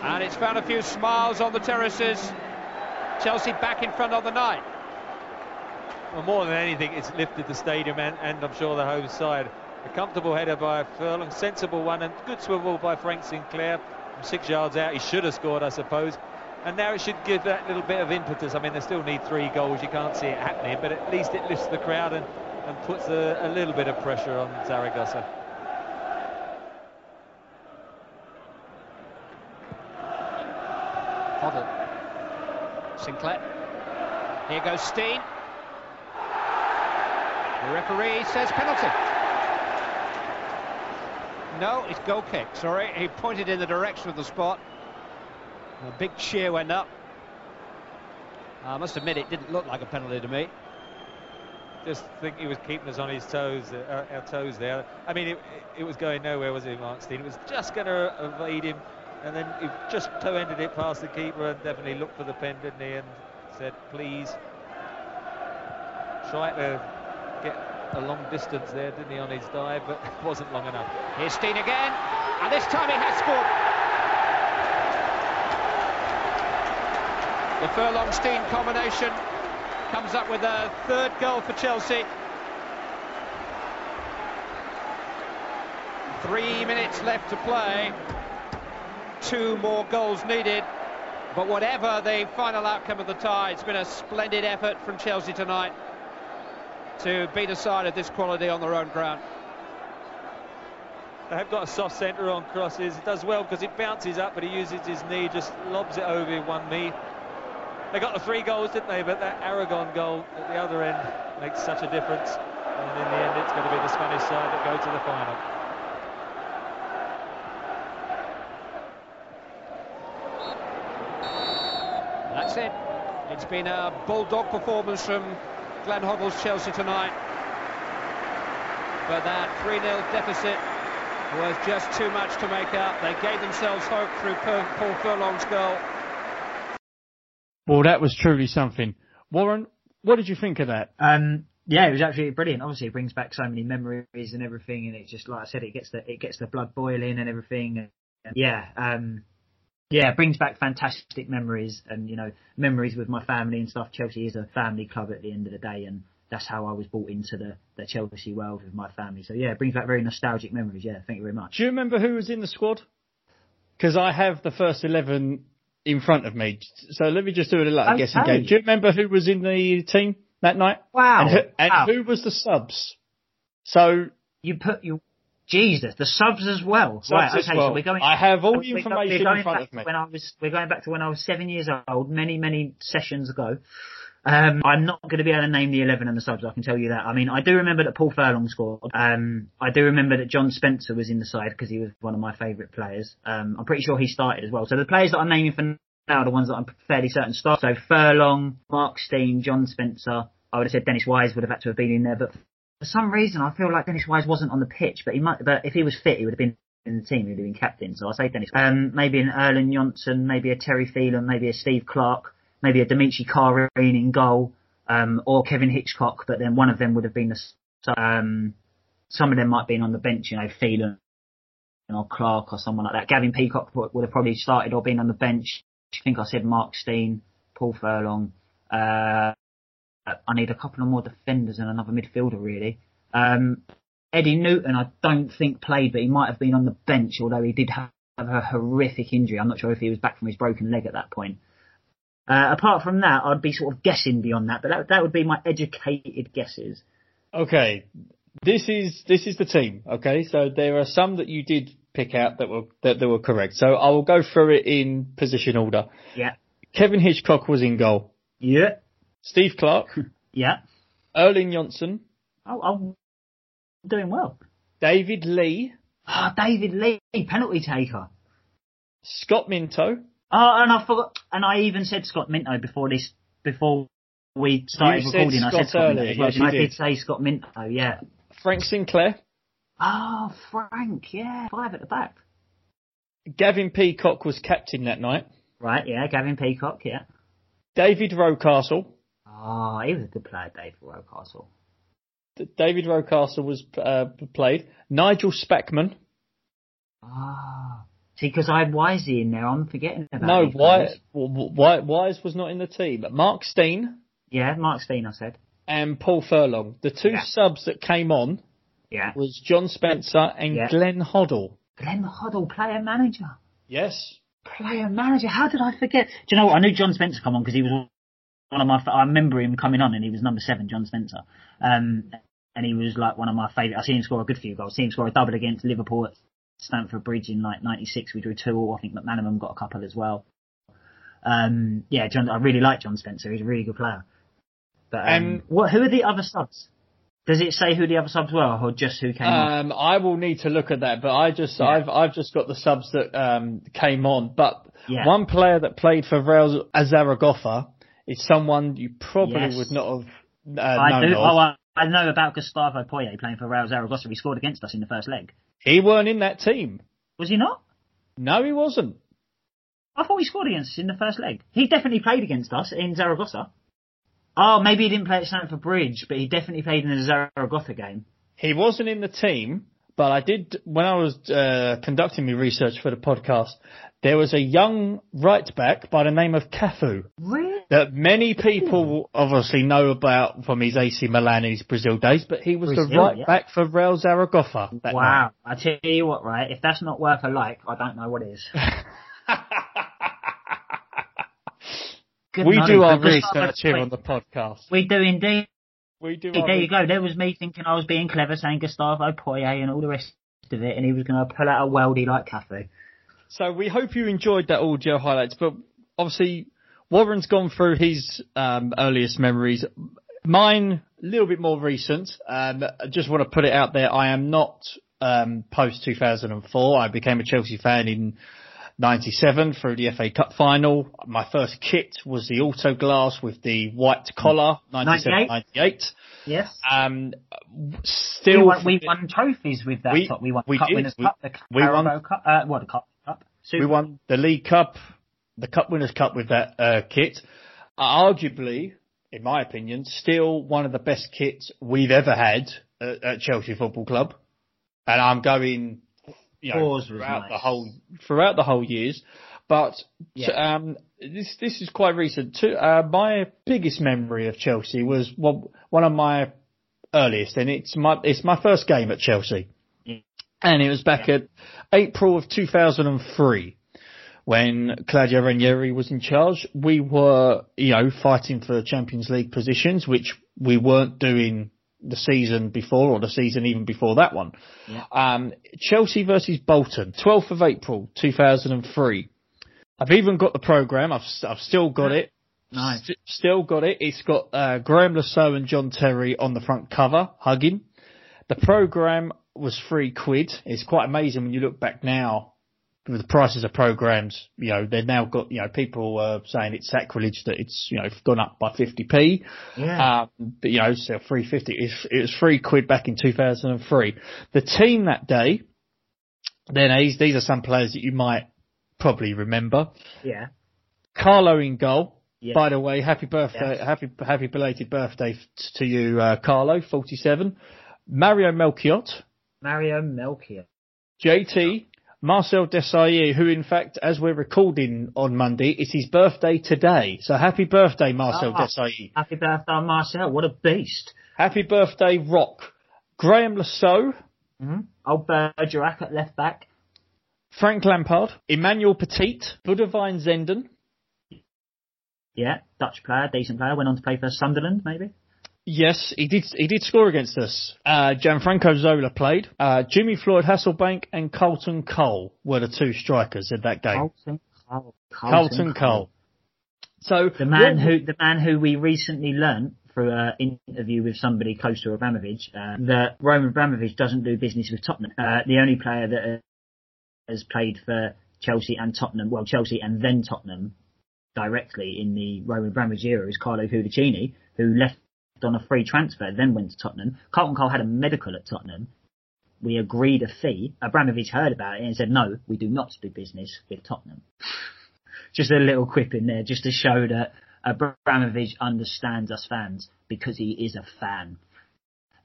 and it's found a few smiles on the terraces. Chelsea back in front of the night. Well, more than anything, it's lifted the stadium and, and I'm sure the home side. A comfortable header by Furlong, sensible one, and good swivel by Frank Sinclair. From six yards out, he should have scored, I suppose. And now it should give that little bit of impetus. I mean, they still need three goals. You can't see it happening, but at least it lifts the crowd and, and puts a, a little bit of pressure on Zaragoza. Hoddle. Sinclair. Here goes Stein. The referee says penalty. No, it's goal kick. Sorry, he pointed in the direction of the spot. A big cheer went up. I must admit, it didn't look like a penalty to me. Just think he was keeping us on his toes, uh, our toes there. I mean, it, it was going nowhere, was it, Mark Stein? It was just going to evade him, and then he just toe-ended it past the keeper and definitely looked for the pen, didn't he? And said, please. Tried to get a long distance there, didn't he, on his dive, but it wasn't long enough. Here's Stein again, and this time he has scored. The Furlong-Stein combination comes up with a third goal for Chelsea. Three minutes left to play. Two more goals needed. But whatever the final outcome of the tie, it's been a splendid effort from Chelsea tonight to beat a side of this quality on their own ground. They have got a soft centre on crosses. It does well because it bounces up, but he uses his knee, just lobs it over one knee. They got the three goals, didn't they? But that Aragon goal at the other end makes such a difference. And in the end, it's going to be the Spanish side that go to the final. That's it. It's been a bulldog performance from Glenn Hoddle's Chelsea tonight. But that 3-0 deficit was just too much to make up. They gave themselves hope through Paul Furlong's goal. Well, that was truly something. Warren, what did you think of that? Um, yeah, it was absolutely brilliant. Obviously, it brings back so many memories and everything, and it just like I said, it gets the it gets the blood boiling and everything. And, yeah, um, yeah, it brings back fantastic memories and you know memories with my family and stuff. Chelsea is a family club at the end of the day, and that's how I was brought into the the Chelsea world with my family. So yeah, it brings back very nostalgic memories. Yeah, thank you very much. Do you remember who was in the squad? Because I have the first 11 in front of me. So let me just do it a little like, oh, guessing Okay. game. Do you remember who was in the team that night? Wow, And, who, and wow. who was the subs? So, You put you, Jesus, the subs as well. subs right, okay, well. so we're going. I have all the information going in front back of me. to When I was, we're going back to when I was seven years old, many, many sessions ago. Um, I'm not going to be able to name the 11 and the subs, I can tell you that. I mean, I do remember that Paul Furlong scored. Um, I do remember that John Spencer was in the side because he was one of my favourite players. Um, I'm pretty sure he started as well. So the players that I'm naming for now are the ones that I'm fairly certain start. So Furlong, Mark Stein, John Spencer. I would have said Dennis Wise would have had to have been in there, but for some reason I feel like Dennis Wise wasn't on the pitch. But he might. But if he was fit, he would have been in the team. He would have been captain. So I say Dennis. Um, maybe an Erland Johnsen, maybe a Terry Phelan, maybe a Steve Clarke, maybe a Dmitri Kharine in goal, um, or Kevin Hitchcock. But then one of them would have been the. Um, some of them might have been on the bench. You know, Phelan or Clarke or someone like that. Gavin Peacock would have probably started or been on the bench. I think I said Mark Stein, Paul Furlong. Uh, I need a couple of more defenders and another midfielder really. Um, Eddie Newton, I don't think played, but he might have been on the bench, although he did have a horrific injury. I'm not sure if he was back from his broken leg at that point. Uh, apart from that, I'd be sort of guessing beyond that, but that, that would be my educated guesses. Okay, this is this is the team. Okay, so there are some that you did pick out that were that, that were correct. So I will go through it in position order. Yeah. Kevin Hitchcock was in goal. Yeah. Steve Clarke, Yeah. Erland Johnsen, Oh, I'm doing well. David Lee, Ah, David Lee, penalty taker. Scott Minto, Oh, and I forgot, and I even said Scott Minto before this, before we started You recording. I said Scott Minto as well. yes, and I did. did say Scott Minto, yeah. Frank Sinclair, Oh, Frank, yeah, five at the back. Gavin Peacock was captain that night. Right, yeah, Gavin Peacock, yeah. David Rocastle. Oh, he was a good player, Dave Rocastle. D- David Rocastle was uh, played. Nigel Spackman. Ah, see, because I had Wisey in there, I'm forgetting about No. Wise, Wise was not in the team. But Mark Stein Yeah, Mark Stein, I said. and Paul Furlong. The two Yeah. subs that came on Yeah. was John Spencer and Yeah. Glenn Hoddle. Glenn Hoddle, player manager. Yes. player manager. How did I forget? Do you know what? I knew John Spencer come on because he was one of my. I remember him coming on and he was number seven, John Spencer. Um, and he was like one of my favourite. I seen him score a good few goals. seen him score a double against Liverpool at Stamford Bridge in like '96. We drew two all. I think McManaman got a couple as well. Um, yeah, John. I really like John Spencer. He's a really good player. But um, Um, what? Who are the other subs? Does it say who the other subs were, or just who came on? Um, I will need to look at that, but I just Yeah. I've I've just got the subs that um, came on. But Yeah. one player that played for Real Zaragoza is someone you probably Yes. would not have uh, I known do. of. Oh, I, I know about Gustavo Poyet playing for Real Zaragoza. He scored against us in the first leg. He weren't in that team. Was he not? No, he wasn't. I thought he scored against us in the first leg. He definitely played against us in Zaragoza. Oh, maybe he didn't play at Stamford Bridge, but he definitely played in the Zaragoza game. He wasn't in the team, but I did when I was uh, conducting my research for the podcast. There was a young right back by the name of Cafu Really? That many people obviously know about from his AC Milan and his Brazil days, but he was the right yeah. back for Real Zaragoza. Wow. I tell you what, right? If that's not worth a like, I don't know what is. Good night. we do our research here on the podcast. We do indeed. We do. There you go. There was me thinking I was being clever, saying Gustavo Poyet and all the rest of it, and he was going to pull out a weldy like Cafu. So we hope you enjoyed that audio highlights, but obviously Warren's gone through his um, earliest memories. Mine, a little bit more recent. Um, I just want to put it out there. I am not um, post 2004. I became a Chelsea fan in 97 through the FA Cup final. My first kit was the auto glass with the white collar, 97, 98. Yes. Um, We still, won, we won trophies with that We- top. We won we Cup did. Winners' We- Cup, the we won- Carabao Cup, uh, what the Cup? Cup? Super. We won the League Cup, the Cup Winners' Cup with that uh, kit. Arguably, in my opinion, still one of the best kits we've ever had at, at Chelsea Football Club. And I'm going, you know, throughout nice. the whole throughout the whole years. But Yeah. um, this this is quite recent. too. uh, my biggest memory of Chelsea was one, one of my earliest, and it's my it's my first game at Chelsea, Yeah. and it was back at April of 2003 when Claudio Ranieri was in charge. We were, you know, fighting for Champions League positions, which we weren't doing the season before or the season even before that one. Yeah. Um, Chelsea versus Bolton, 12th of April 2003. I've even got the program. I've I've still got it. Nice. St- still got it. It's got uh, Graeme Le Saux and John Terry on the front cover, hugging. The program was three quid. It's quite amazing when you look back now the prices of programs, you know, they've now got, you know, people uh, saying it's sacrilege that it's, you know, gone up by 50p. Yeah. Um, but, you know, so 350. It's, it was three quid back in 2003. The team that day, then these, these are some players that you might probably remember. yeah. Carlo in goal. Yeah. By the way, happy birthday, happy, happy belated birthday to you, uh, Carlo, 47. Mario Melchiot, Mario Melchiot. JT, Marcel Desailly, who in fact, as we're recording on Monday, it's his birthday today. So happy birthday, Marcel Ah. Desailly. Happy birthday, Marcel. What a beast. Happy birthday, Rock. Graeme Le Saux, hmm Old Bergerac at left back. Frank Lampard, Emmanuel Petit, Boudewijn Zenden, Yeah. Dutch player, decent player. Went on to play for Sunderland, maybe. Yes, he did. He did score against us. Uh, Gianfranco Zola played. Uh, Jimmy Floyd Hasselbaink and Carlton Cole were the two strikers in that game. Carlton Cole. Carlton Cole. So The man who the man who we recently learnt through an interview with somebody close to Abramovich uh, that Roman Abramovich doesn't do business with Tottenham. Uh, the only player that has played for Chelsea and Tottenham, well Chelsea and then Tottenham directly in the Roman Abramovich era is Carlo Cudicini, who left on a free transfer, then went to Tottenham. Carlton Cole had a medical at Tottenham. We agreed a fee. Abramovich heard about it and said, no, we do not do business with Tottenham just a little quip in there just to show that Abramovich understands us fans because he is a fan.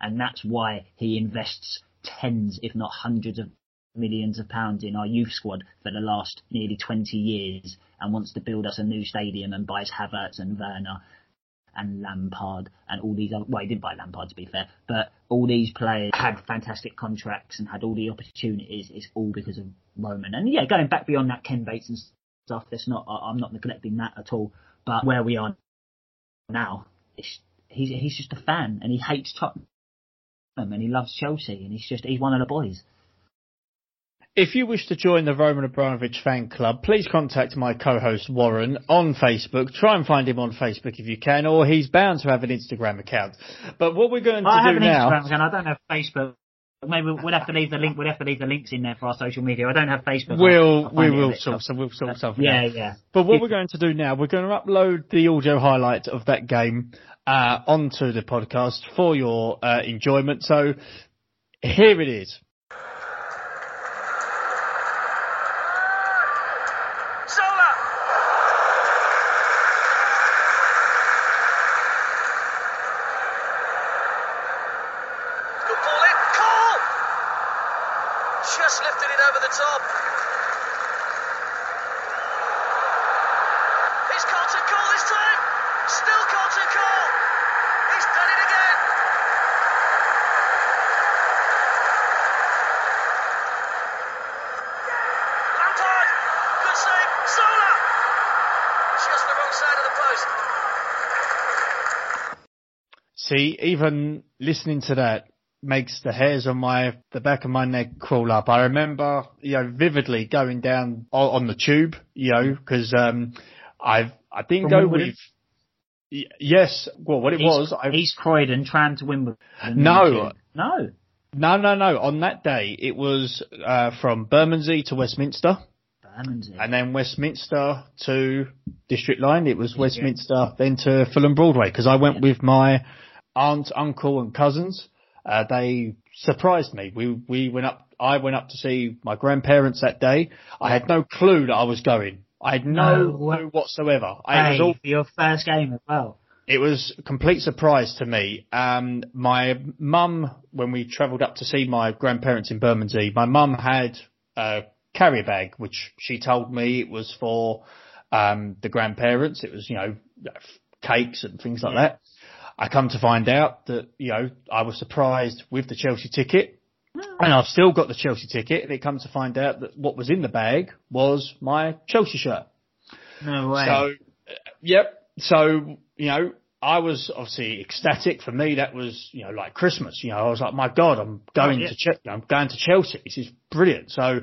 And that's why he invests tens, if not hundreds of millions of pounds in our youth squad for the last nearly 20 years and wants to build us a new stadium and buys Havertz and Werner and Lampard and all these other, well, he didn't buy Lampard to be fair, but all these players had fantastic contracts and had all the opportunities. It's all because of Roman. And yeah, going back beyond that, Ken Bates and stuff, that's not, I'm not neglecting that at all. But where we are now, he's, he's just a fan and he hates Tottenham and he loves Chelsea and he's just, he's one of the boys. If you wish to join the Roman Abramovich fan club, please contact my co-host Warren on Facebook. Try and find him on Facebook if you can, or he's bound to have an Instagram account. But what we're going to I have do an now, Instagram account. I don't have Facebook. Maybe we'll have to leave the link. We'll have to leave the links in there for our social media. I don't have Facebook. we'll I'll we find it a will sort tough. so we'll sort something Yeah, out. yeah. But what we're going to do now, we're going to upload the audio highlight of that game uh, onto the podcast for your uh, enjoyment. So here it is. Zola! Good ball in. Cole! Just lifted it over the top. It's Carlton Cole this time. Still Carlton Cole. He's done it again. Lampard. Good save. Zola. Just the wrong side of the post. See, even listening to that makes the hairs on my the back of my neck crawl up. I remember, you know, vividly going down on the tube, you know, because um, I've I didn't From go with. y- Yes, well, what it was, I East Croydon, tram to Wimbledon. No. No. no, no, no. On that day, it was uh, from Bermondsey to Westminster, Bermondsey. and then Westminster to District Line. It was Westminster, then to Fulham Broadway because I went with my aunt, uncle, and cousins. Uh, they surprised me. We we went up. I went up to see my grandparents that day. I had no clue that I was going. I had no, No clue whatsoever. I, it was all for your first game as well. it was a complete surprise to me. Um, my mum, when we travelled up to see my grandparents in Bermondsey, my mum had a carrier bag, which she told me it was for um, the grandparents. It was, you know, cakes and things like that. I come to find out that, you know, I was surprised with the Chelsea ticket. Hmm. And I've still got the Chelsea ticket, and it comes to find out that what was in the bag was my Chelsea shirt. No way. So, yep. So, you know, I was obviously ecstatic. For me, that was, you know, like Christmas. You know, I was like, my God, I'm going Oh, yeah. to Che- I'm going to Chelsea. This is brilliant. So,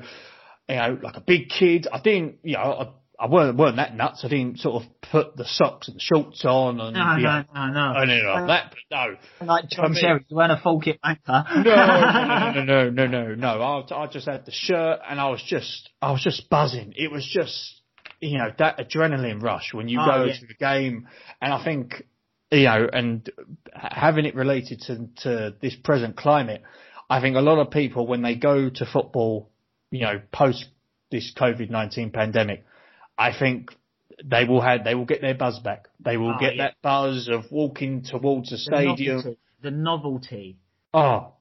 you know, like a big kid, I didn't, you know, I weren't weren't that nuts. I didn't sort of put the socks and the shorts on and No, you no, know, no, no. anything like that. But no, Like John me- Sherry, you weren't a full kit banker. no, no, no, no, no, no, no. I, I just had the shirt and I was just, I was just buzzing. It was just, you know, that adrenaline rush when you Oh, go yeah. to the game. And I think, you know, and having it related to, to this present climate, I think a lot of people, when they go to football, you know, post this COVID-19 pandemic, I think they will have, they will get their buzz back. They will Oh, get yeah. that buzz of walking towards the The stadium. novelty. The novelty. Oh,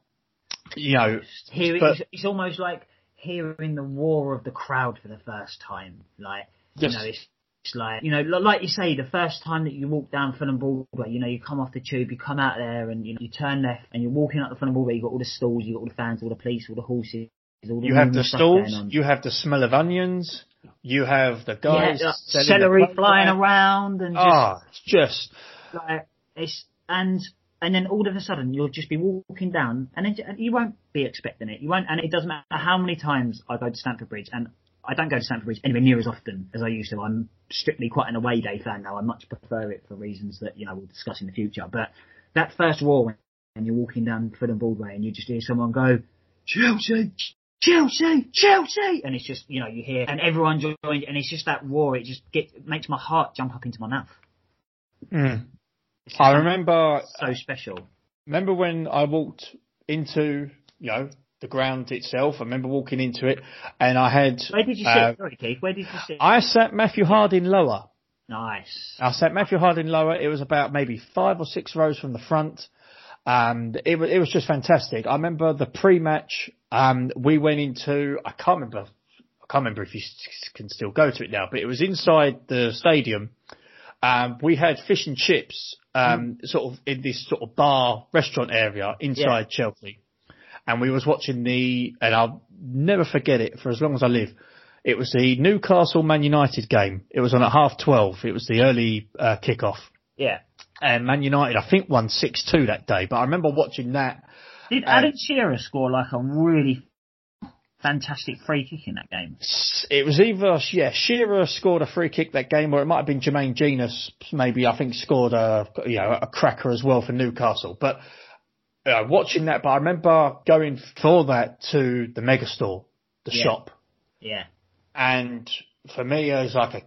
you know, Hearing, But- it's, it's almost like hearing the roar of the crowd for the first time. Like, Yes. you know, it's, it's like, you know, like you say, the first time that you walk down Fulham Broadway, you know, you come off the tube, you come out there and, you know, you turn left and you're walking up the Fulham Broadway, you've got all the stalls, you've got all the fans, all the police, all the horses, all the You have the numerous stuff going stalls, you have the smell of onions, you have the yeah, guys like celery flying program. around and just, Ah, it's just like it's and and then all of a sudden you'll just be walking down and and you won't be expecting it. You won't, and it doesn't matter how many times I go to Stamford Bridge, and I don't go to Stamford Bridge anywhere near as often as I used to. I'm strictly quite an away day fan now. I much prefer it for reasons that you know we'll discuss in the future. But that first roar when, when you're walking down Fulham Broadway and you just hear someone go Chelsea. Chelsea, Chelsea, and it's just you know you hear and everyone joined, and it's just that roar. It just get, it makes my heart jump up into my mouth. Mm. I remember so special. remember when I walked into you know the ground itself. I remember walking into it, and I had Where did you sit? uh, Sorry, Keith. Where did you sit? I sat Matthew Harding lower. nice. I sat Matthew Harding lower. It was about maybe five or six rows from the front. And it was, it was just fantastic. I remember the pre-match, um, we went into, I can't remember, I can't remember if you can still go to it now, but it was inside the stadium. Um, we had fish and chips, um, sort of in this sort of bar restaurant area inside Chelsea. And we was watching the, and I'll never forget it for as long as I live. It was the Newcastle Man United game. It was on at half twelve. It was the early uh, kickoff, Yeah. and Man United I think won six two that day. But I remember watching that. Did Um, Alan Shearer score like a really fantastic free kick in that game? It was either yeah Shearer scored a free kick that game, or it might have been Jermaine Jenas maybe I think scored a you know a cracker as well for Newcastle. But uh, watching that, but I remember going for that to the Megastore, the Yeah. shop. Yeah. and for me it was like a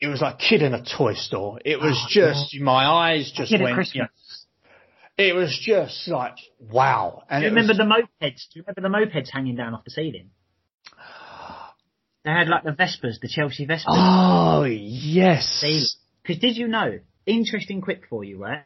it was like a kid in a toy store. It was Oh, just my eyes just went. You know, it was just like wow. And Do you remember was, the mopeds? Do you remember the mopeds hanging down off the ceiling? They had like the Vespas, the Chelsea Vespas. Oh yes. Because did you know? Interesting, quick for you, right?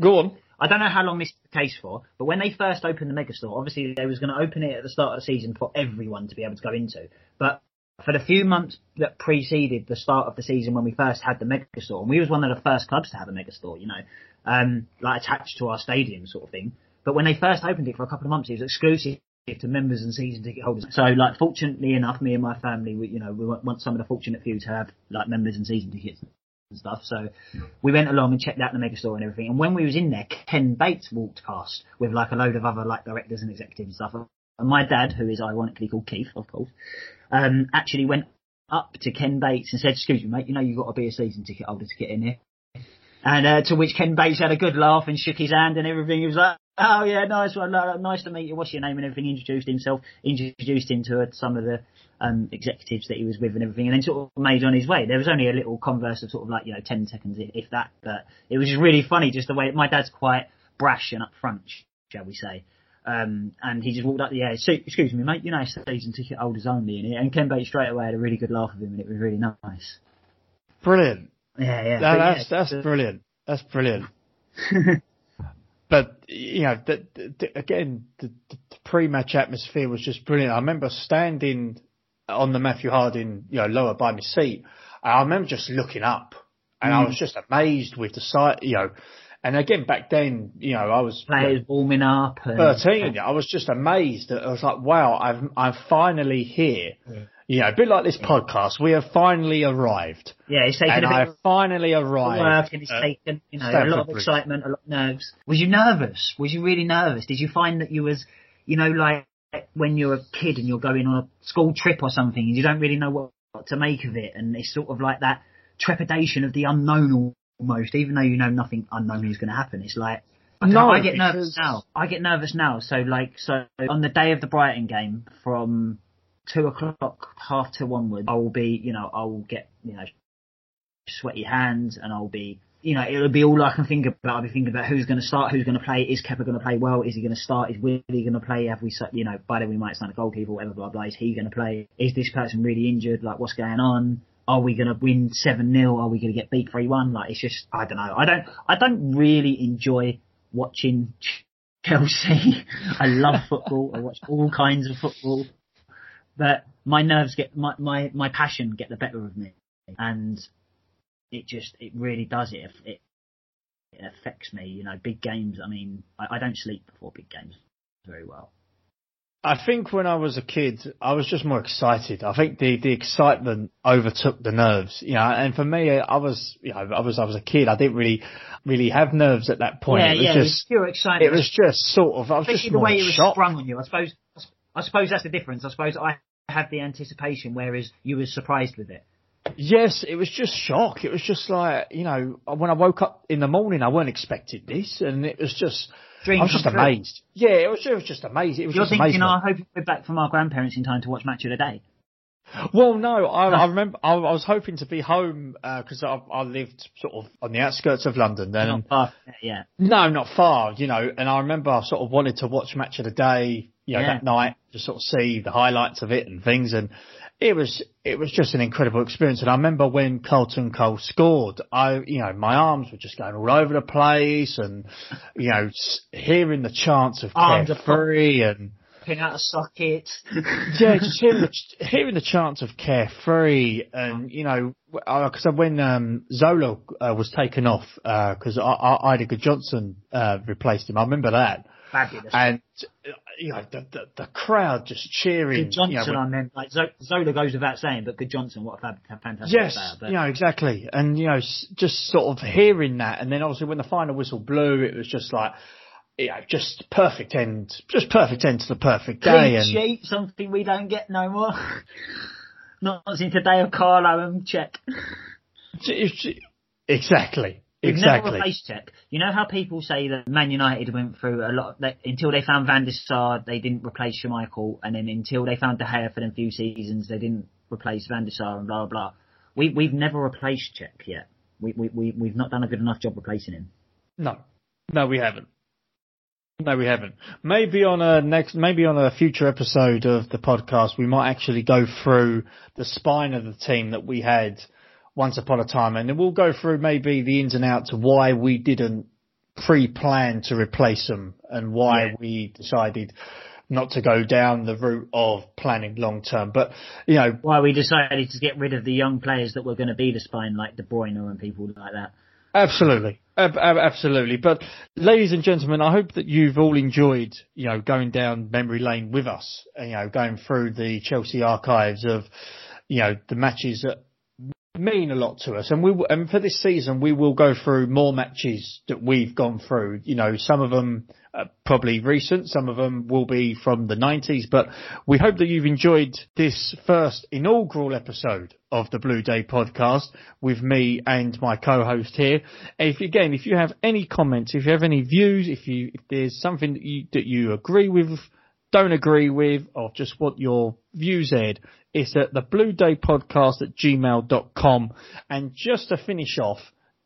Go on. I don't know how long this is the case for, but when they first opened the Megastore, obviously they was going to open it at the start of the season for everyone to be able to go into. But for the few months that preceded the start of the season when we first had the Megastore, and we was one of the first clubs to have a Megastore, you know, um, like attached to our stadium sort of thing. But when they first opened it for a couple of months, it was exclusive to members and season ticket holders. So, like, fortunately enough, me and my family, we, you know, we want some of the fortunate few to have like members and season tickets and stuff. So we went along and checked out the megastore and everything. And when we was in there, Ken Bates walked past with like a load of other like directors and executives and stuff. And my dad, who is ironically called Keith, of course, um, actually went up to Ken Bates and said, "Excuse me, mate, you know you've got to be a season ticket holder to get in here." And uh, to which Ken Bates had a good laugh and shook his hand and everything. He was like, "Oh yeah, nice one, nice to meet you. What's your name?" and everything. Introduced himself, introduced him to some of the um, executives that he was with and everything, and then sort of made on his way. There was only a little converse of sort of like you know ten seconds, if that, but it was just really funny just the way my dad's quite brash and upfront, shall we say. Um, and he just walked up the air. So, excuse me, mate. You know, season ticket holders only. And Ken Bates straight away had a really good laugh with him, and it was really nice. Brilliant. Yeah, yeah. That, But yeah, that's that's brilliant. That's brilliant. but you know, the, the, the- again, the, the pre-match atmosphere was just brilliant. I remember standing on the Matthew Harding, you know, lower by my seat. And I remember just looking up, and I Mm. was just amazed with the sight, you know. And again, back then, you know, I was players warming up. And, 13, I was just amazed. I was like, wow, I'm, I'm finally here. You know, a bit like this podcast, we have finally arrived. Yeah, it's taken And a bit of finally arrived. work and it's at taken, you know, a lot of Bridge. excitement, a lot of nerves. Was you nervous? Was you really nervous? Did you find that you was, you know, like when you're a kid and you're going on a school trip or something and you don't really know what to make of it, and it's sort of like that trepidation of the unknown almost, even though you know nothing unknown is going to happen. It's like I, No, I get nervous now. I get nervous now. So like, so on the day of the Brighton game, from two o'clock, half two onwards, I will be, you know, I will get, you know, sweaty hands, and I'll be, you know, it'll be all I can think about. I'll be thinking about who's going to start, who's going to play. Is Kepa going to play well? Is he going to start? Is Willie going to play? Have we, you know, by then we might sign a goalkeeper, whatever, blah blah. Is he going to play? Is this person really injured? Like, what's going on? Are we going to win seven 0 Are we going to get beat three one? Like, it's just, I don't know. I don't, I don't really enjoy watching Ch- Chelsea. I love football. I watch all kinds of football, but my nerves get my my my passion get the better of me, and it just it really does it. It, it affects me. You know, big games. I mean, I, I don't sleep before big games very well. I think when I was a kid, I was just more excited. I think the, the excitement overtook the nerves, you know, and for me, I was, you know, I was, I was a kid. I didn't really, really have nerves at that point. yeah, it was yeah, just, pure excitement. it was just sort of, I was especially just the way it was shock. sprung on you. I suppose I suppose that's the difference. I suppose I had the anticipation, whereas you were surprised with it. Yes, it was just shock. It was just like, you know, when I woke up in the morning, I weren't expecting this, and it was just, Dream I was just amazed. Yeah, it was, it was just amazing. It was You're just thinking, amazement. oh, I hope we're back from our grandparents in time to watch Match of the Day. Well, no, I, I remember I, I was hoping to be home uh, because I, I lived sort of on the outskirts of London then. Not far. Yeah. No, not far, you know. And I remember I sort of wanted to watch Match of the Day, you know, Yeah. that night to sort of see the highlights of it and things. And it was it was just an incredible experience. And I remember when Carlton Cole scored, I you know my arms were just going all over the place, and you know hearing the chants of Arms are carefree and Pin out a socket. yeah, just hearing the, hearing the chants of carefree and, you know, because when um, Zola uh, was taken off, because uh, Eidur Gudjohnsen uh, replaced him, I remember that. Fabulous. And, uh, you know, the, the, the crowd just cheering. Gudjohnsen, you know, I meant like Zola goes without saying, but Gudjohnsen, what a fab- fantastic Yes, player. But you know, exactly. And, you know, just sort of hearing that. And then obviously when the final whistle blew, it was just like, you know, just perfect end, just perfect end to the perfect day. clean sheet, something we don't get no more. Not since the day of Carlo and Cech. exactly. We've Exactly. never replaced Cech. You know how people say that Man United went through a lot that until they found Van der Sar, they didn't replace Schmeichel, and then until they found De Gea for them few seasons, they didn't replace Van der Sar and blah blah. blah. We we've never replaced Cech yet. We we we we've not done a good enough job replacing him. No, no, we haven't. No, we haven't. Maybe on a next, maybe on a future episode of the podcast, we might actually go through the spine of the team that we had once upon a time, and then we'll go through maybe the ins and outs of why we didn't pre-plan to replace them and why Yeah. we decided not to go down the route of planning long term. But you know, Why we decided to get rid of the young players that were going to be the spine, like De Bruyne and people like that. Absolutely. Ab- ab- absolutely. But ladies and gentlemen, I hope that you've all enjoyed, you know, going down memory lane with us, you know, going through the Chelsea archives of, you know, the matches that mean a lot to us. And we, and for this season, we will go through more matches that we've gone through. You know, some of them are probably recent, some of them will be from the 90s, but we hope that you've enjoyed this first inaugural episode of the Blue Day podcast with me and my co-host here. If again, if you have any comments, if you have any views, if you, if there's something that you, that you agree with, don't agree with, or just want your views aired, it's at the Blue Day Podcast at gmail.com. And just to finish off,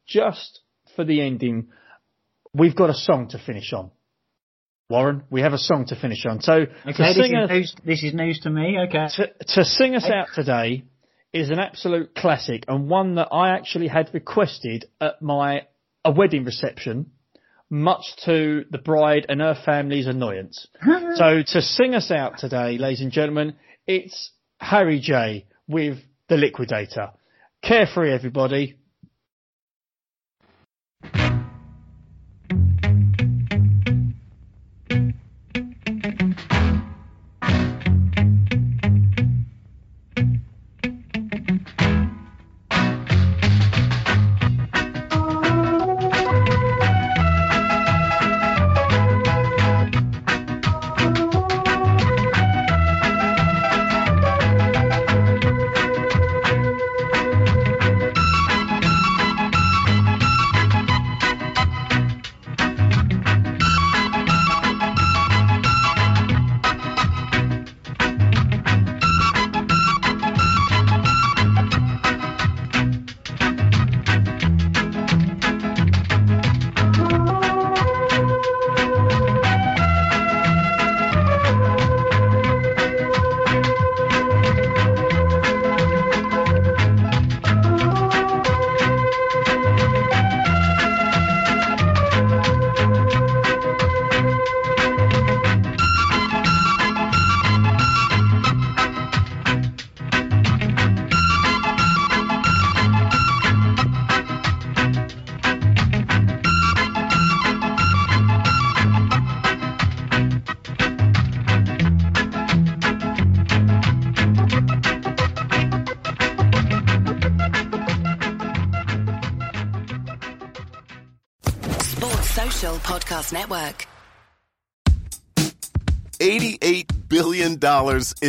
just for the ending, we've got a song to finish on. Warren, we have a song to finish on. So Okay, this sing is, news, this is news to me. Okay. to, to sing us out today is an absolute classic and one that I actually had requested at my a wedding reception, much to the bride and her family's annoyance. so to sing us out today, ladies and gentlemen, it's Harry J with The Liquidator. Carefree, everybody.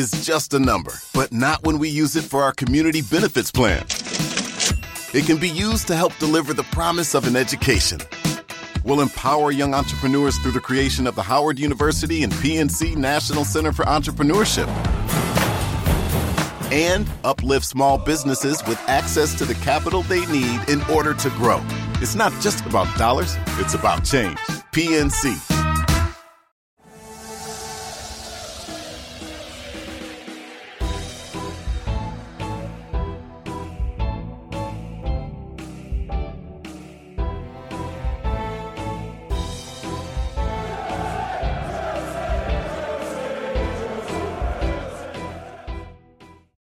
Is just a number, but not when we use it for our community benefits plan. It can be used to help deliver the promise of an education. We'll empower young entrepreneurs through the creation of the Howard University and PNC National Center for Entrepreneurship. And uplift small businesses with access to the capital they need in order to grow. It's not just about dollars, it's about change. PNC